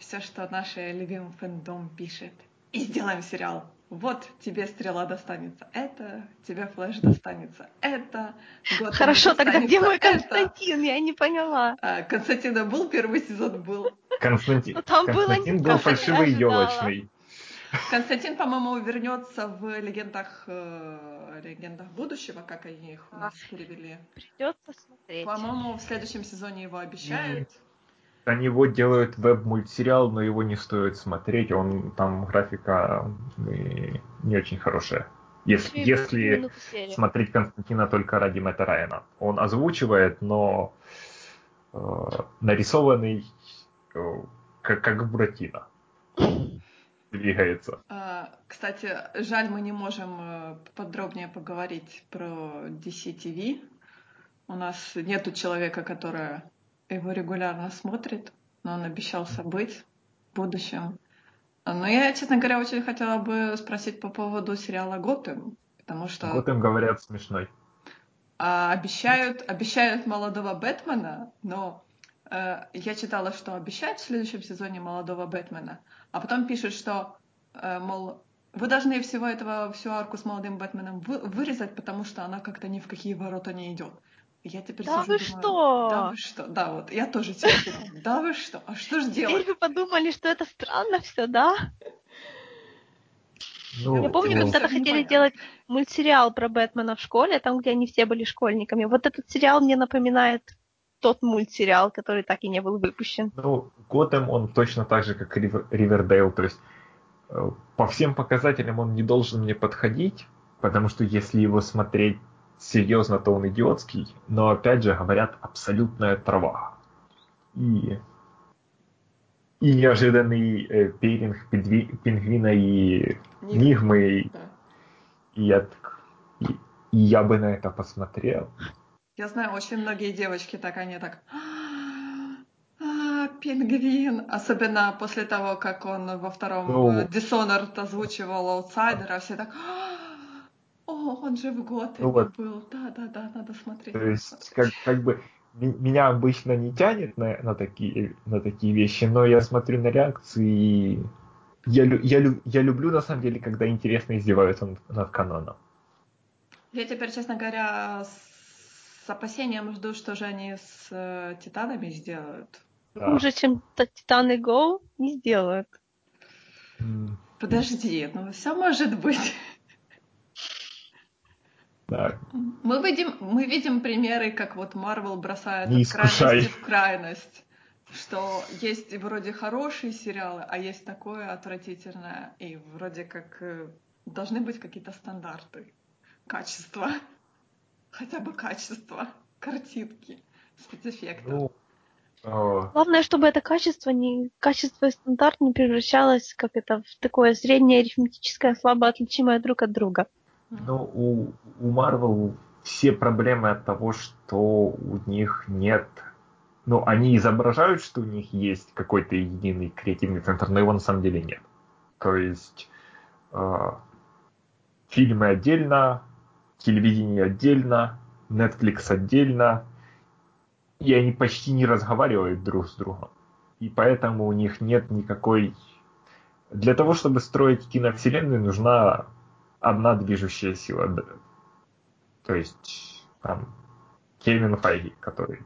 S1: все, что наш любимый фэндом пишет, и сделаем сериал. вот тебе стрела достанется это, тебе флеш достанется это.
S3: Готэм Хорошо, тогда где мой Константин? Я не поняла.
S1: А, Константина был первый сезон был.
S2: Константин, ну, там Константин было был фальшивый елочный.
S1: Константин, по-моему, вернется в легендах, э, легендах будущего, как они их у нас перевели.
S3: Придется смотреть.
S1: По-моему, в следующем сезоне его обещают.
S2: На него делают веб-мультсериал, но его не стоит смотреть. Он там графика не очень хорошая. Если, если смотреть Константина только ради Мэтта Райана. Он озвучивает, но э, нарисованный э, как, как Буратино двигается.
S1: А, кстати, жаль, мы не можем э, подробнее поговорить про DCTV. У нас нету человека, который его регулярно смотрит, но он обещался быть в будущем. Но я, честно говоря, очень хотела бы спросить по поводу сериала «Готэм», потому что...
S2: «Готэм», говорят, смешной.
S1: А, обещают, обещают молодого Бэтмена, но э, я читала, что обещают в следующем сезоне молодого Бэтмена, а потом пишут, что, э, мол, вы должны всего этого, всю арку с молодым Бэтменом вы, вырезать, потому что она как-то ни в какие ворота не идет. Я теперь
S3: да вы думаю, что?
S1: Да вы что? Да, вот я тоже думаю, да вы что? А что ж делать?
S3: Теперь вы подумали, что это странно все, да? Ну, я помню, ну, когда-то хотели делать мультсериал про Бэтмена в школе, там, где они все были школьниками. Вот этот сериал мне напоминает тот мультсериал, который так и не был выпущен.
S2: Ну, Готэм, он точно так же, как Ривердейл, то есть э, по всем показателям он не должен мне подходить, потому что если его смотреть серьезно, то он идиотский, но опять же, говорят, абсолютная трава. И, и неожиданный э, пейринг пингвина и Нигмы. Да. И, я, и, и я бы на это посмотрел.
S1: Я знаю, очень многие девочки так, они так... А, пингвин. Особенно после того, как он во втором ну, Dishonored озвучивал аутсайдера, все так... О, он же в год ну, вот. был. Да, да, да, надо смотреть.
S2: То есть, как, как бы меня обычно не тянет на, на, такие, на такие вещи, но я смотрю на реакции и я, я, я люблю на самом деле, когда интересно издеваются над, над каноном.
S1: Я теперь, честно говоря, с опасением жду, что же они с э, Титанами сделают.
S3: Да. Хуже, чем Титаны Go не сделают.
S1: Подожди, ну все может быть.
S2: Да.
S1: Мы видим, мы видим примеры, как вот Марвел бросает Не от крайности в крайность. Что есть вроде хорошие сериалы, а есть такое отвратительное. И вроде как э, должны быть какие-то стандарты качества. Хотя бы качество картинки, спецэффектов. Ну.
S3: Главное, чтобы это качество, не, качество и стандарт не превращалось, как это, в такое среднее арифметическое, слабо отличимое друг от друга.
S2: Ну, у, у Marvel все проблемы от того, что у них нет... Ну, они изображают, что у них есть какой-то единый креативный центр, но его на самом деле нет. То есть э, фильмы отдельно, телевидение отдельно, Netflix отдельно, и они почти не разговаривают друг с другом. И поэтому у них нет никакой... Для того, чтобы строить киновселенную, нужна одна движущая сила. То есть там Кевин Файги, который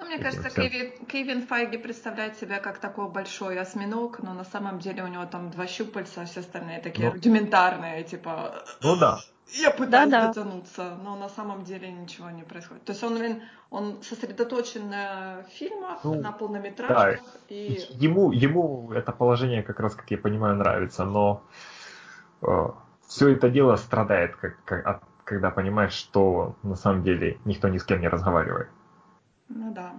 S1: ну, мне кажется, Кевин, Кевин Файги представляет себя как такой большой осьминог, но на самом деле у него там два щупальца, а все остальные такие ну, рудиментарные, типа...
S2: Ну да.
S1: Я пытаюсь да, дотянуться, но на самом деле ничего не происходит. То есть он, он сосредоточен на фильмах, ну, на полнометражках. Да. И...
S2: Ему, ему это положение как раз, как я понимаю, нравится, но э, все это дело страдает, как, как, от, когда понимаешь, что на самом деле никто ни с кем не разговаривает.
S1: Ну да.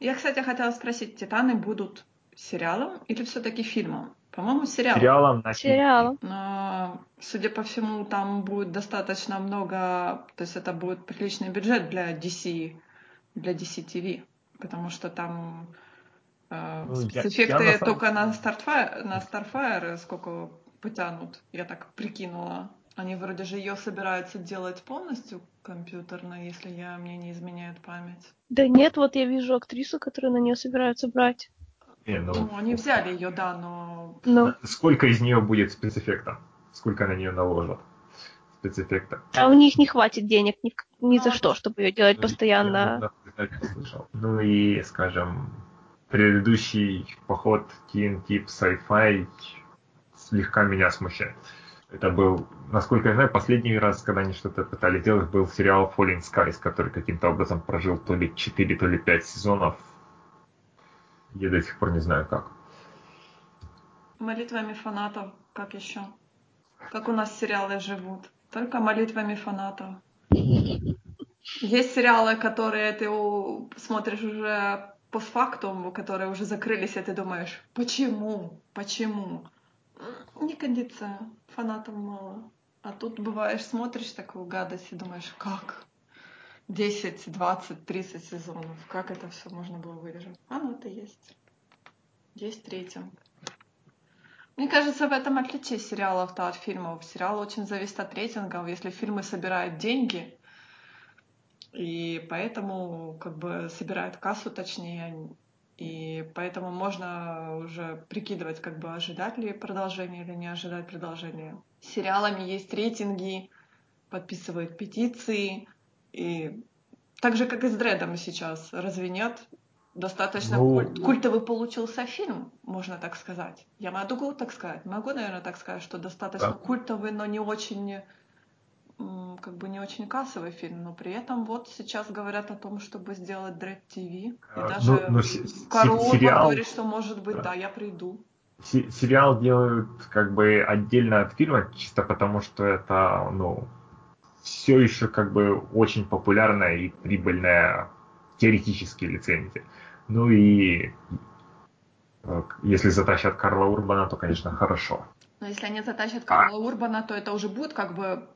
S1: Я, кстати, хотела спросить, Титаны будут сериалом или все-таки фильмом? По-моему, сериалом.
S2: Сериалом на
S3: Сериалом.
S1: Но, судя по всему, там будет достаточно много, то есть это будет приличный бюджет для DC, для DC TV, потому что там э, ну, спецэффекты я, я на только на Starfire, на Starfire сколько потянут, я так прикинула. Они вроде же ее собираются делать полностью компьютерно, если я мне не изменяет память.
S3: Да нет, вот я вижу актрису, которую на нее собираются брать.
S2: Не, ну...
S1: ну, они взяли ее, да, но...
S3: но...
S2: Сколько из нее будет спецэффектов? сколько на нее наложат спецэффектов.
S3: А у них не хватит денег ни, ни за что, чтобы ее делать
S2: Ну,
S3: постоянно.
S2: я слышал. Ну и, скажем, предыдущий поход TNT в sci-fi слегка меня смущает. Это был, насколько я знаю, последний раз, когда они что-то пытались делать, был сериал Falling Skies, который каким-то образом прожил то ли 4, то ли 5 сезонов. Я до сих пор не знаю как.
S1: Молитвами фанатов, как еще? Как у нас сериалы живут? Только молитвами фанатов. Есть сериалы, которые ты смотришь уже постфактум, которые уже закрылись, и ты думаешь, почему? Почему? М, Не кондиция, фанатов мало. А тут бываешь, смотришь такую гадость и думаешь, как? 10, 20, 30 сезонов. Как это все можно было выдержать? А ну это есть. Есть рейтинг. Мне кажется, в этом отличие сериалов-то от фильмов. Сериал очень зависит от рейтингов. Если фильмы собирают деньги, и поэтому как бы собирают кассу точнее, и поэтому можно уже прикидывать, как бы ожидать ли продолжение или не ожидать продолжения. С сериалами есть рейтинги, подписывают петиции, и так же, как и с Дредом сейчас, разве нет? Достаточно
S2: Ну,
S1: куль- культовый получился фильм, можно так сказать. Я могу так сказать, могу, наверное, так сказать, что достаточно
S2: Да.
S1: культовый, но не очень, как бы не очень кассовый фильм. Но при этом вот сейчас говорят о том, чтобы сделать Дред ТВ. И
S2: А,
S1: даже
S2: ну- ну,
S1: Урбан
S2: сериал-
S1: говорит, что может быть,
S2: Да.
S1: да, я приду.
S2: Се- Сериал делают как бы отдельно от фильма, чисто потому что это, ну, все еще как бы очень популярная и прибыльная теоретически лицензия. Ну и э, если затащат Карла Урбана, то, конечно, хорошо.
S1: Но если они затащат
S2: А.
S1: Карла Урбана, то это уже будет как бы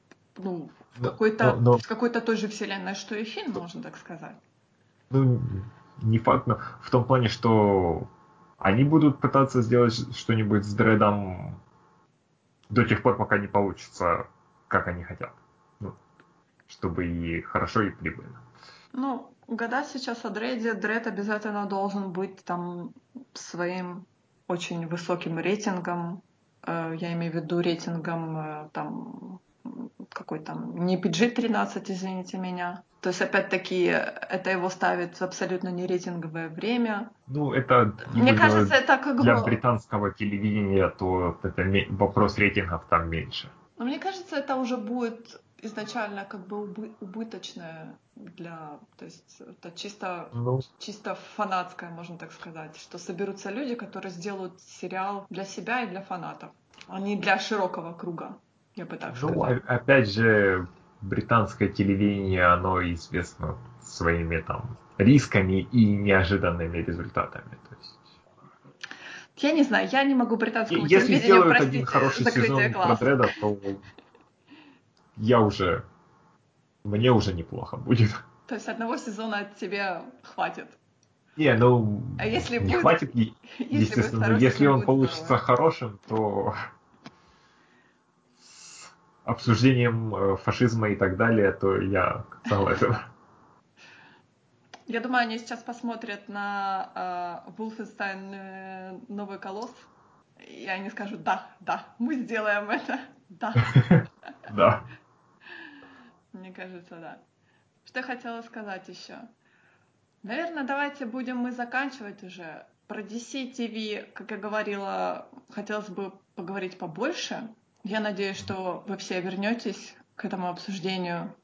S1: ну, в
S2: Но-
S1: какой-то
S2: но- но-
S1: в какой-то той же вселенной, что и фильм, можно так сказать.
S2: Ну, не факт, но в том плане, что они будут пытаться сделать что-нибудь с Дредом до тех пор, пока не получится, как они хотят. Ну, чтобы и хорошо, и прибыльно.
S1: Ну, гадать сейчас о Дреде, Дред обязательно должен быть там своим очень высоким рейтингом. Э, Я имею в виду рейтингом э, там какой там, не PG-13, извините меня. То есть, опять-таки, это его ставит в абсолютно не рейтинговое время.
S2: Ну, это
S1: Мне кажется, это как
S2: для
S1: бы...
S2: британского телевидения, то это вопрос рейтингов там меньше.
S1: Но мне кажется, это уже будет изначально как бы убы- убыточное для... То есть это чисто,
S2: Ну,
S1: чисто фанатское, можно так сказать, что соберутся люди, которые сделают сериал для себя и для фанатов, а не для широкого круга, я бы так
S2: ну,
S1: сказала.
S2: опять же, британское телевидение, оно известно своими там рисками и неожиданными результатами. То есть
S1: Я не знаю, я не могу британскому
S2: Если
S1: телевидению
S2: сделают
S1: простить
S2: один хороший сезон про
S1: глаз.
S2: Дреда, то я уже... Мне уже неплохо будет.
S1: То есть одного сезона тебе хватит.
S2: Не, ну,
S1: А если
S2: не
S1: будет-
S2: хватит,
S1: Если
S2: естественно, если он получится
S1: здорово.
S2: хорошим, то обсуждением э, фашизма и так далее, то я согласен.
S1: Я думаю, они сейчас посмотрят на э, Wolfenstein э, Новый Колосс, и они скажут, да, да, мы сделаем это, да,
S2: Да.
S1: мне кажется, да. Что я хотела сказать еще? Наверное, давайте будем мы заканчивать уже. Про DC TV, как я говорила, хотелось бы поговорить побольше. Я надеюсь, что вы все вернетесь к этому обсуждению.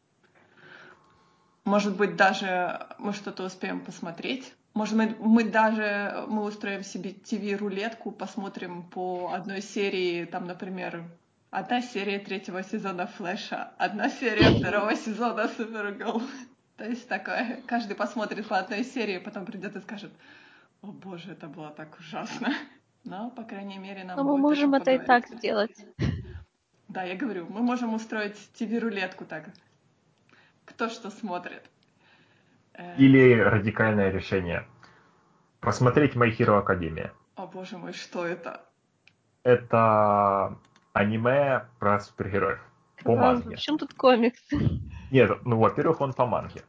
S1: Может быть, даже мы что-то успеем посмотреть. Может, мы, мы даже мы устроим себе ТВ-рулетку, посмотрим по одной серии, там, например, одна серия третьего сезона Флэша, одна серия второго сезона Супергерл. То есть такое, каждый посмотрит по одной серии, потом придет и скажет, о боже, это было так ужасно. Но, по крайней мере, нам
S3: Но мы можем это и так сделать.
S1: Да, я говорю, мы можем устроить ТВ-рулетку так. Кто что смотрит. Э,
S2: Или радикальное решение. Посмотреть My Hero Academia.
S1: О боже мой, что это?
S2: Это аниме про супергероев. По
S3: А,
S2: манге.
S3: В чем тут комикс?
S2: Нет, ну, во-первых, он по манге.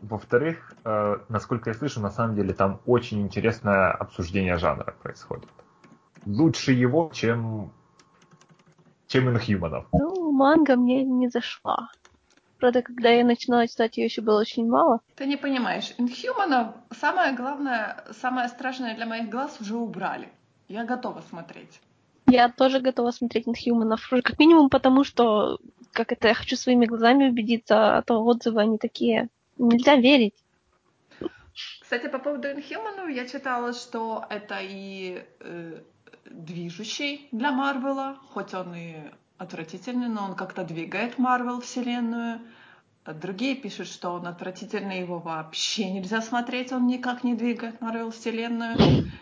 S2: Во-вторых, э, насколько я слышу, на самом деле там очень интересное обсуждение жанра происходит. Лучше его, чем чем Inhumanов.
S3: Ну, манга мне не зашла. Правда, когда я начинала читать, ее еще было очень мало.
S1: Ты не понимаешь, Инхьюманов самое главное, самое страшное для моих глаз уже убрали. Я готова смотреть.
S3: Я тоже готова смотреть Инхьюманов. Как минимум потому, что как это я хочу своими глазами убедиться, а то отзывы они такие. Нельзя верить.
S1: Кстати, по поводу Инхьюманов я читала, что это и э, движущий для Марвела, хоть он и отвратительный, но он как-то двигает Марвел вселенную. А другие пишут, что он отвратительный, его вообще нельзя смотреть, он никак не двигает Марвел вселенную.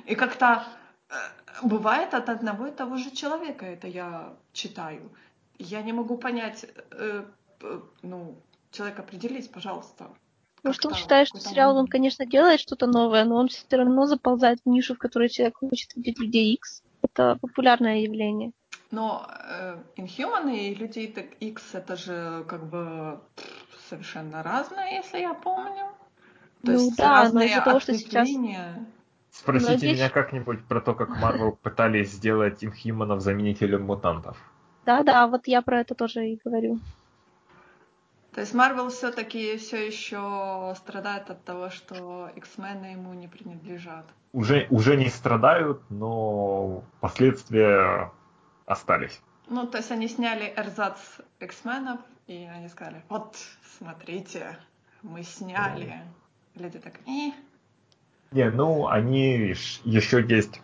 S1: И как-то э, бывает от одного и того же человека, это я читаю. Я не могу понять, э, э, ну, человек, определись, пожалуйста.
S3: Может, он считает, что сериал, он, конечно, делает что-то новое, но он все равно заползает в нишу, в которой человек хочет видеть людей X. Это популярное явление.
S1: Но э, Inhuman и Люди X это же как бы совершенно разные, если я помню. То
S3: ну
S1: есть
S3: да,
S1: разные
S3: но из-за того, что сейчас...
S2: Спросите Надеюсь... меня как-нибудь про то, как Марвел пытались сделать Инхьюманов заменителем мутантов.
S3: Да-да, вот я про это тоже и говорю.
S1: То есть Марвел все-таки все еще страдает от того, что X-мены ему не принадлежат.
S2: Уже, уже не страдают, но последствия остались.
S1: Ну, то есть они сняли эрзац X-менов, и они сказали, вот, смотрите, мы сняли. Люди так, э.
S2: Не, ну, они еще есть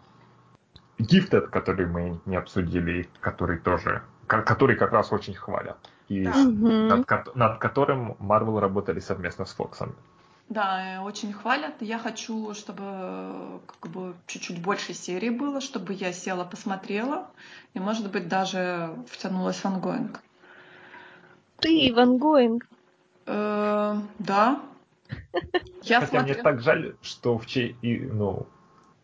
S2: Gifted, который мы не обсудили, который тоже, который как раз очень хвалят. И да. над, над которым Marvel работали совместно с Fox.
S1: Да, очень хвалят. Я хочу, чтобы как бы чуть-чуть больше серий было, чтобы я села, посмотрела, и, может быть, даже втянулась в ongoing.
S3: Ты в ongoing?
S1: Э, да. Я
S2: Хотя мне так жаль, что в чей, ну,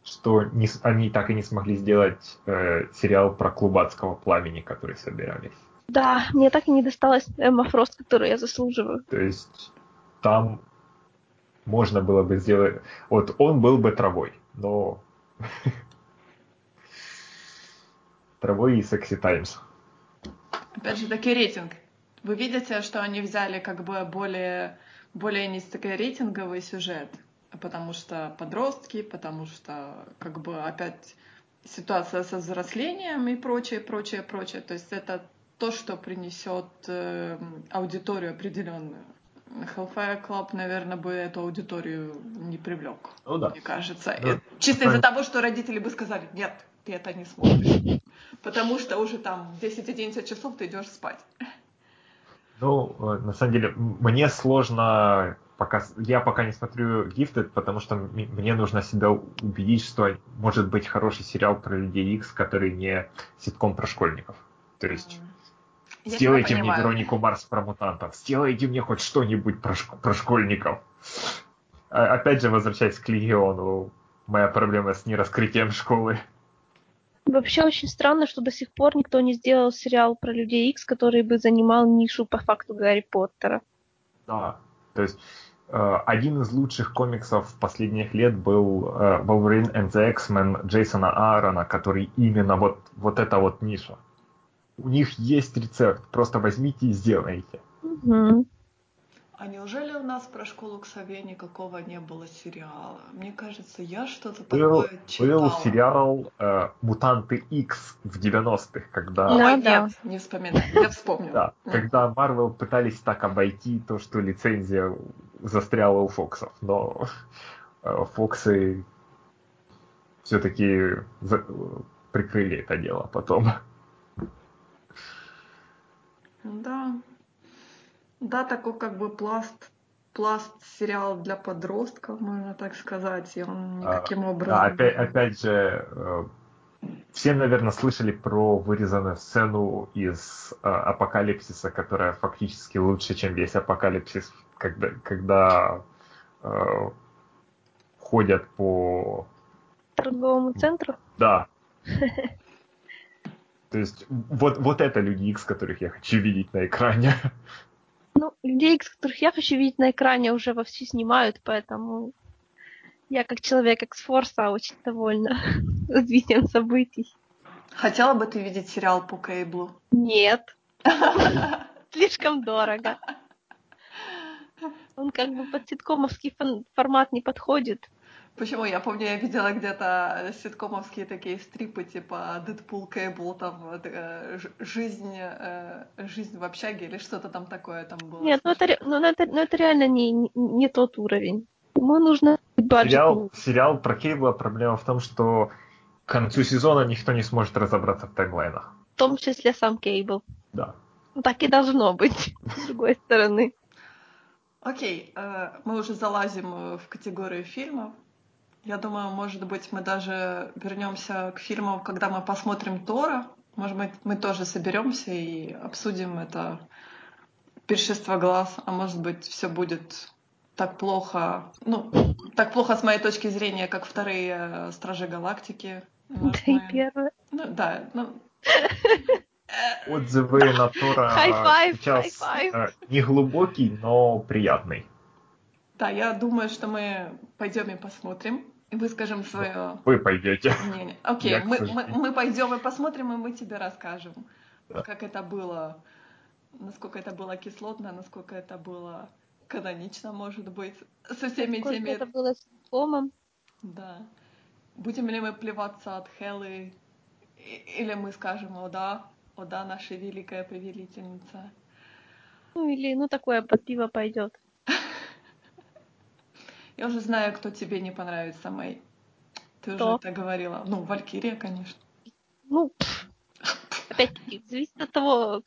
S2: что не, они так и не смогли сделать э, сериал про клубацкого пламени, который собирались.
S3: Да, мне так и не досталась Эмма Фрост, которую я заслуживаю.
S2: То есть там можно было бы сделать... Вот он был бы травой, но... Травой и секси таймс.
S1: Опять же таки рейтинг. Вы видите, что они взяли как бы более, более низкорейтинговый сюжет, потому что подростки, потому что как бы опять ситуация со взрослением и прочее, прочее, прочее. То есть это то, что принесет э, аудиторию определенную. Hellfire Club, наверное, бы эту аудиторию не привлек,
S2: ну, да.
S1: мне кажется. Да. Ну, Чисто из-за того, что родители бы сказали, нет, ты это не смотришь. Потому что уже там 10-11 часов ты идешь спать.
S2: Ну, э, на самом деле, мне сложно пока я пока не смотрю Gifted, потому что мне нужно себя убедить, что может быть хороший сериал про людей X, который не ситком про школьников. То есть я сделайте мне Веронику Марс про мутантов, сделайте мне хоть что-нибудь про, шк- про школьников. А, опять же, возвращаясь к Легиону, моя проблема с нераскрытием школы.
S3: Вообще очень странно, что до сих пор никто не сделал сериал про Людей Икс, который бы занимал нишу по факту Гарри Поттера.
S2: Да, то есть э, один из лучших комиксов последних лет был э, Wolverine and the X-Men Джейсона Аарона, который именно вот, вот эта вот ниша. У них есть рецепт, просто возьмите и сделайте.
S3: Угу.
S1: А неужели у нас про школу Ксавье никакого не было сериала? Мне кажется, я что-то
S2: был,
S1: такое читала.
S2: Был сериал э, «Мутанты X» в 90-х, когда...
S1: Ой, да, нет, не вспоминаю, я вспомнила.
S2: Да, когда Марвел пытались так обойти то, что лицензия застряла у Фоксов, но э, Фоксы все-таки прикрыли это дело потом.
S1: Да, да, такой как бы пласт, пласт сериалов для подростков, можно так сказать, и он никаким а, образом...
S2: Да, опять, опять же, э, все, наверное, слышали про вырезанную сцену из э, Апокалипсиса, которая фактически лучше, чем весь Апокалипсис, когда, когда э, ходят по...
S3: Торговому центру?
S2: Да. То есть вот, вот это люди X, которых я хочу видеть на экране.
S3: Ну, людей, которых я хочу видеть на экране, уже вовсю снимают, поэтому я как человек экс-форса очень довольна развитием событий.
S1: Хотела бы ты видеть сериал по кейблу?
S3: Нет. Слишком дорого. Он как бы под ситкомовский формат не подходит.
S1: Почему? Я помню, я видела где-то ситкомовские такие стрипы, типа Дэдпул Кейбл, там э, жизнь, э, жизнь в общаге или что-то там такое там было.
S3: Нет, ну это, ну, это, ну это реально не, не, тот уровень. Ему нужно
S2: баджет. Сериал, сериал про Кейбла проблема в том, что к концу сезона никто не сможет разобраться в таймлайнах.
S3: В том числе сам Кейбл.
S2: Да.
S3: Ну, так и должно быть, с другой стороны.
S1: Окей, э, мы уже залазим в категорию фильмов. Я думаю, может быть, мы даже вернемся к фильмам, когда мы посмотрим Тора. Может быть, мы тоже соберемся и обсудим это першество глаз, а может быть, все будет так плохо, ну, так плохо с моей точки зрения, как вторые э, Стражи Галактики.
S3: Да и первые.
S1: Ну, да, ну...
S2: Отзывы на Тора сейчас э, не глубокий, но приятный.
S1: Да, я думаю, что мы пойдем и посмотрим. Выскажем свое...
S2: Вы пойдете.
S1: Мнение. Окей, я, мы, мы, мы пойдем и посмотрим, и мы тебе расскажем, да. как это было, насколько это было кислотно, насколько это было канонично, может быть, со всеми
S3: Сколько
S1: теми...
S3: это было с фомом.
S1: Да. Будем ли мы плеваться от Хеллы, или мы скажем, о да, о да, наша великая повелительница.
S3: Ну или, ну такое под пиво пойдет.
S1: Я уже знаю, кто тебе не понравится, Мэй. Ты кто? уже это говорила. Ну, Валькирия, конечно.
S3: Ну, опять-таки, зависит от того,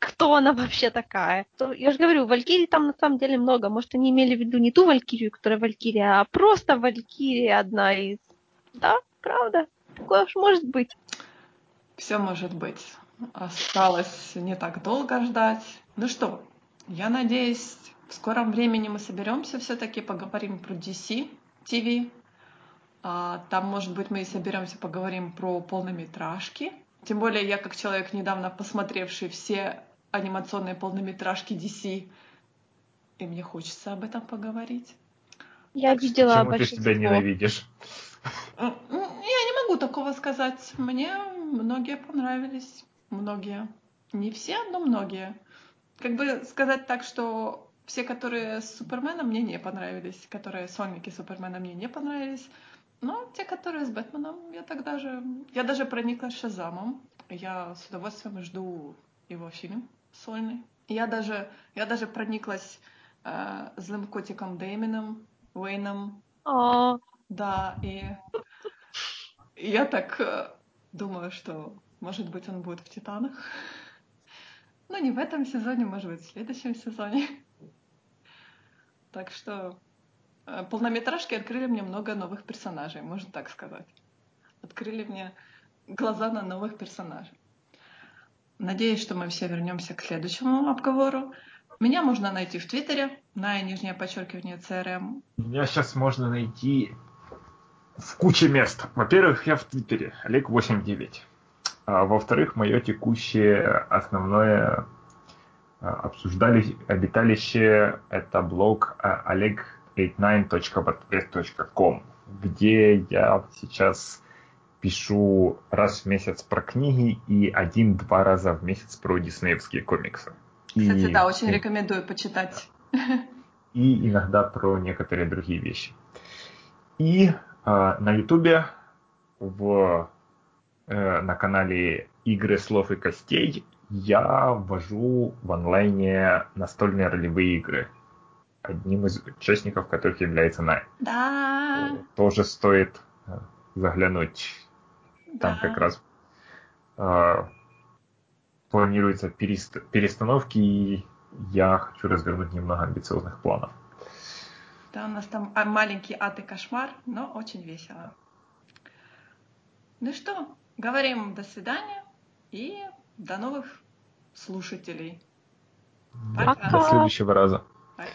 S3: кто она вообще такая. Я же говорю, Валькирии там на самом деле много. Может, они имели в виду не ту Валькирию, которая Валькирия, а просто Валькирия одна из... Да, правда. Такое уж может быть.
S1: Все может быть. Осталось не так долго ждать. Ну что, я надеюсь, в скором времени мы соберемся все-таки, поговорим про DC TV. А, там, может быть, мы и соберемся, поговорим про полнометражки. Тем более, я как человек, недавно посмотревший все анимационные полнометражки DC, и мне хочется об этом поговорить.
S3: Я видела
S2: Почему большинство. ты себя ненавидишь?
S1: Я не могу такого сказать. Мне многие понравились. Многие. Не все, но многие. Как бы сказать так, что все, которые с Суперменом, мне не понравились. Которые сольники Супермена мне не понравились. Но те, которые с Бэтменом, я тогда же... Я даже прониклась Шазамом. Я с удовольствием жду его фильм сольный. Я даже, я даже прониклась э, злым котиком Дэймином, Уэйном.
S3: О.
S1: Да, и я так э, думаю, что, может быть, он будет в «Титанах». Ну, не в этом сезоне, может быть, в следующем сезоне. Так что э, полнометражки открыли мне много новых персонажей, можно так сказать. Открыли мне глаза на новых персонажей. Надеюсь, что мы все вернемся к следующему обговору. Меня можно найти в Твиттере на нижнее подчеркивание CRM.
S2: Меня сейчас можно найти в куче мест. Во-первых, я в Твиттере, Олег89. А во-вторых, мое текущее основное обсуждали обиталище это блог oleg89.wordpress.com, где я сейчас пишу раз в месяц про книги и один-два раза в месяц про диснеевские комиксы.
S1: Кстати, и, да, очень и, рекомендую почитать.
S2: И иногда про некоторые другие вещи. И э, на Ютубе в, э, на канале Игры слов и костей я ввожу в онлайне настольные ролевые игры, одним из участников которых является Най.
S1: Да.
S2: Тоже стоит э, заглянуть. Там да. как раз э, планируются перест... перестановки, и я хочу развернуть немного амбициозных планов.
S1: Да, у нас там а, маленький ад и кошмар, но очень весело. Ну что, говорим до свидания и до новых слушателей.
S2: Пока. До следующего раза.
S1: Пока.